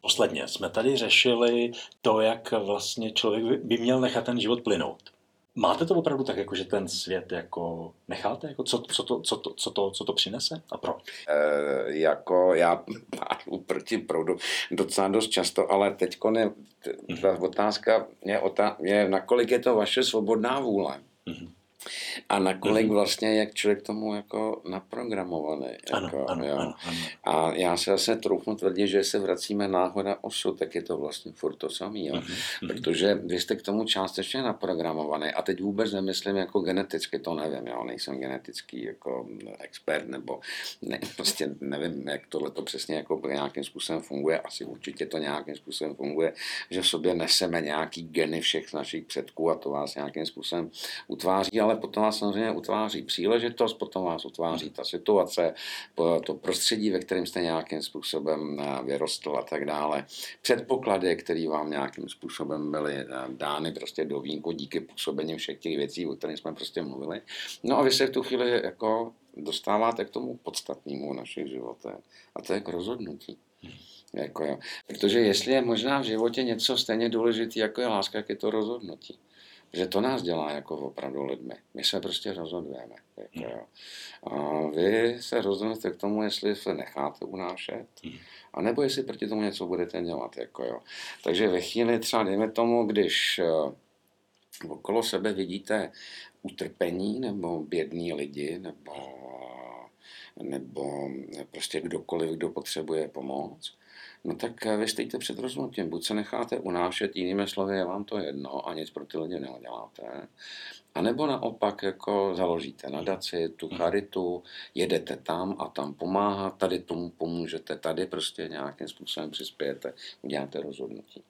Posledně jsme tady řešili to, jak vlastně člověk by měl nechat ten život plynout. Máte to opravdu tak, jako, že ten svět jako necháte? Jako, co, co, to, co, to, co, to, co to přinese a proč? E, jako já pádu proti proudu docela dost často, ale teď ne, ta mhm. otázka je, otá, je, nakolik je to vaše svobodná vůle. Mm-hmm. A nakolik vlastně, jak člověk tomu jako naprogramovaný. Ano, jako, ano, jo. ano, ano. A já se vlastně troufnu tvrdit, že se vracíme náhoda osud, tak je to vlastně furt to samý. Jo. Mhm, mhm. Protože vy jste k tomu částečně naprogramovaný a teď vůbec nemyslím jako geneticky, to nevím, jo, nejsem genetický jako expert nebo ne, prostě nevím, jak tohle to přesně jako nějakým způsobem funguje, asi určitě to nějakým způsobem funguje, že v sobě neseme nějaký geny všech našich předků a to vás nějakým způsobem utváří, ale potom vás samozřejmě utváří příležitost, potom vás utváří ta situace, to prostředí, ve kterém jste nějakým způsobem eh, vyrostl a tak dále. Předpoklady, které vám nějakým způsobem byly eh, dány prostě do vínku díky působení všech těch věcí, o kterých jsme prostě mluvili. No a vy se v tu chvíli jako dostáváte k tomu podstatnému v našich životech a to je k rozhodnutí. Jako jo. Protože jestli je možná v životě něco stejně důležité, jako je láska, jak je to rozhodnutí. Že to nás dělá jako opravdu lidmi. My se prostě rozhodujeme. Jako jo. A vy se rozhodnete k tomu, jestli se necháte unášet, anebo jestli proti tomu něco budete dělat. Jako jo. Takže ve chvíli třeba, dejme tomu, když eh, okolo sebe vidíte utrpení nebo bědní lidi nebo, nebo prostě kdokoliv, kdo potřebuje pomoc, no tak eh, vy stojíte před rozhodnutím. Buď se necháte unášet, jinými slovy, je vám to jedno a nic pro ty lidi neuděláte. A nebo naopak jako založíte nadaci, tu charitu, jedete tam a tam pomáhat, tady tomu pomůžete, tady prostě nějakým způsobem přispějete, uděláte rozhodnutí.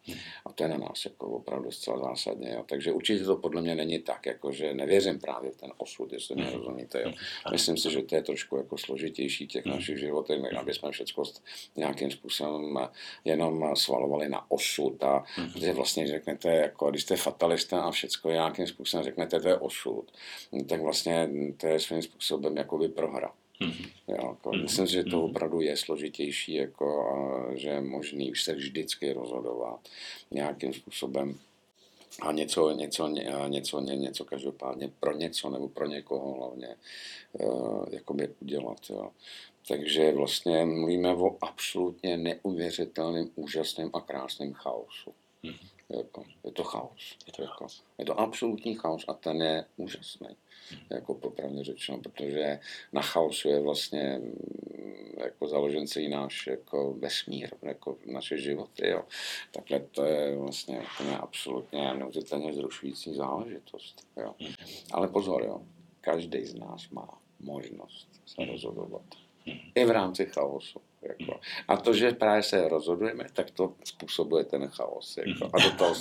A to je na nás jako opravdu zcela zásadně. Jo. Takže určitě to podle mě není tak, jako že nevěřím právě v ten osud, jestli mě rozumíte. Jo. Myslím si, že to je trošku jako složitější těch našich životech, než aby jsme všechno nějakým způsobem jenom svalovali na osud. A protože vlastně řeknete, jako když jste fatalista a všechno nějakým způsobem řeknete, to je osud, tak vlastně to je svým způsobem jakoby prohra. Mhm. Jo, jako, myslím si, že to opravdu je složitější, jako, a že je možný už se vždycky rozhodovat nějakým způsobem a něco, něco, něco, ně- něco každopádně pro něco nebo pro někoho hlavně uh, jakoby udělat. Jo. Takže vlastně mluvíme o absolutně neuvěřitelným, úžasným a krásným chaosu. Mhm. Jako, je to chaos. Je to jako, je to absolutní chaos a ten je úžasný. Jako popravdě řečeno, protože na chaosu je vlastně mm, jako založen celý náš jako vesmír, jako naše životy. Jo. Takhle to je vlastně úplně absolutně neuvěřitelně zrušující záležitost. Jo. Ale pozor, jo, každý z nás má možnost se rozhodovat. I v rámci chaosu. Jako. A to, že právě se rozhodujeme, tak to způsobuje ten chaos. Jako. A, do toho,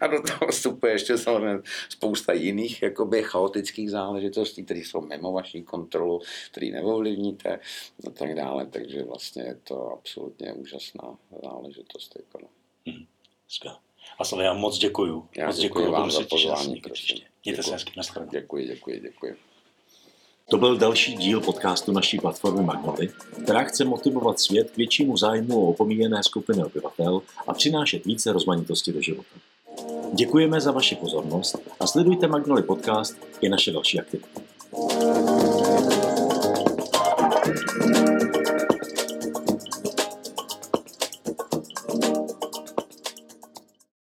a do toho vstupuje ještě samozřejmě spousta jiných jakoby, chaotických záležitostí, které jsou mimo vaší kontrolu, které neovlivníte a tak dále. Takže vlastně je to absolutně úžasná záležitost. Jako. Skvěle. A Slavě, já moc děkuju. Já moc děkuji děkuju, vám za se pozvání. Mějte se Děkuji. hezky, nashledanou. Děkuji, děkuji, děkuji. To byl další díl podcastu naší platformy Magnoly, která chce motivovat svět k většímu zájmu o opomíjené skupiny obyvatel a přinášet více rozmanitosti do života. Děkujeme za vaši pozornost a sledujte Magnoly podcast i naše další aktivity.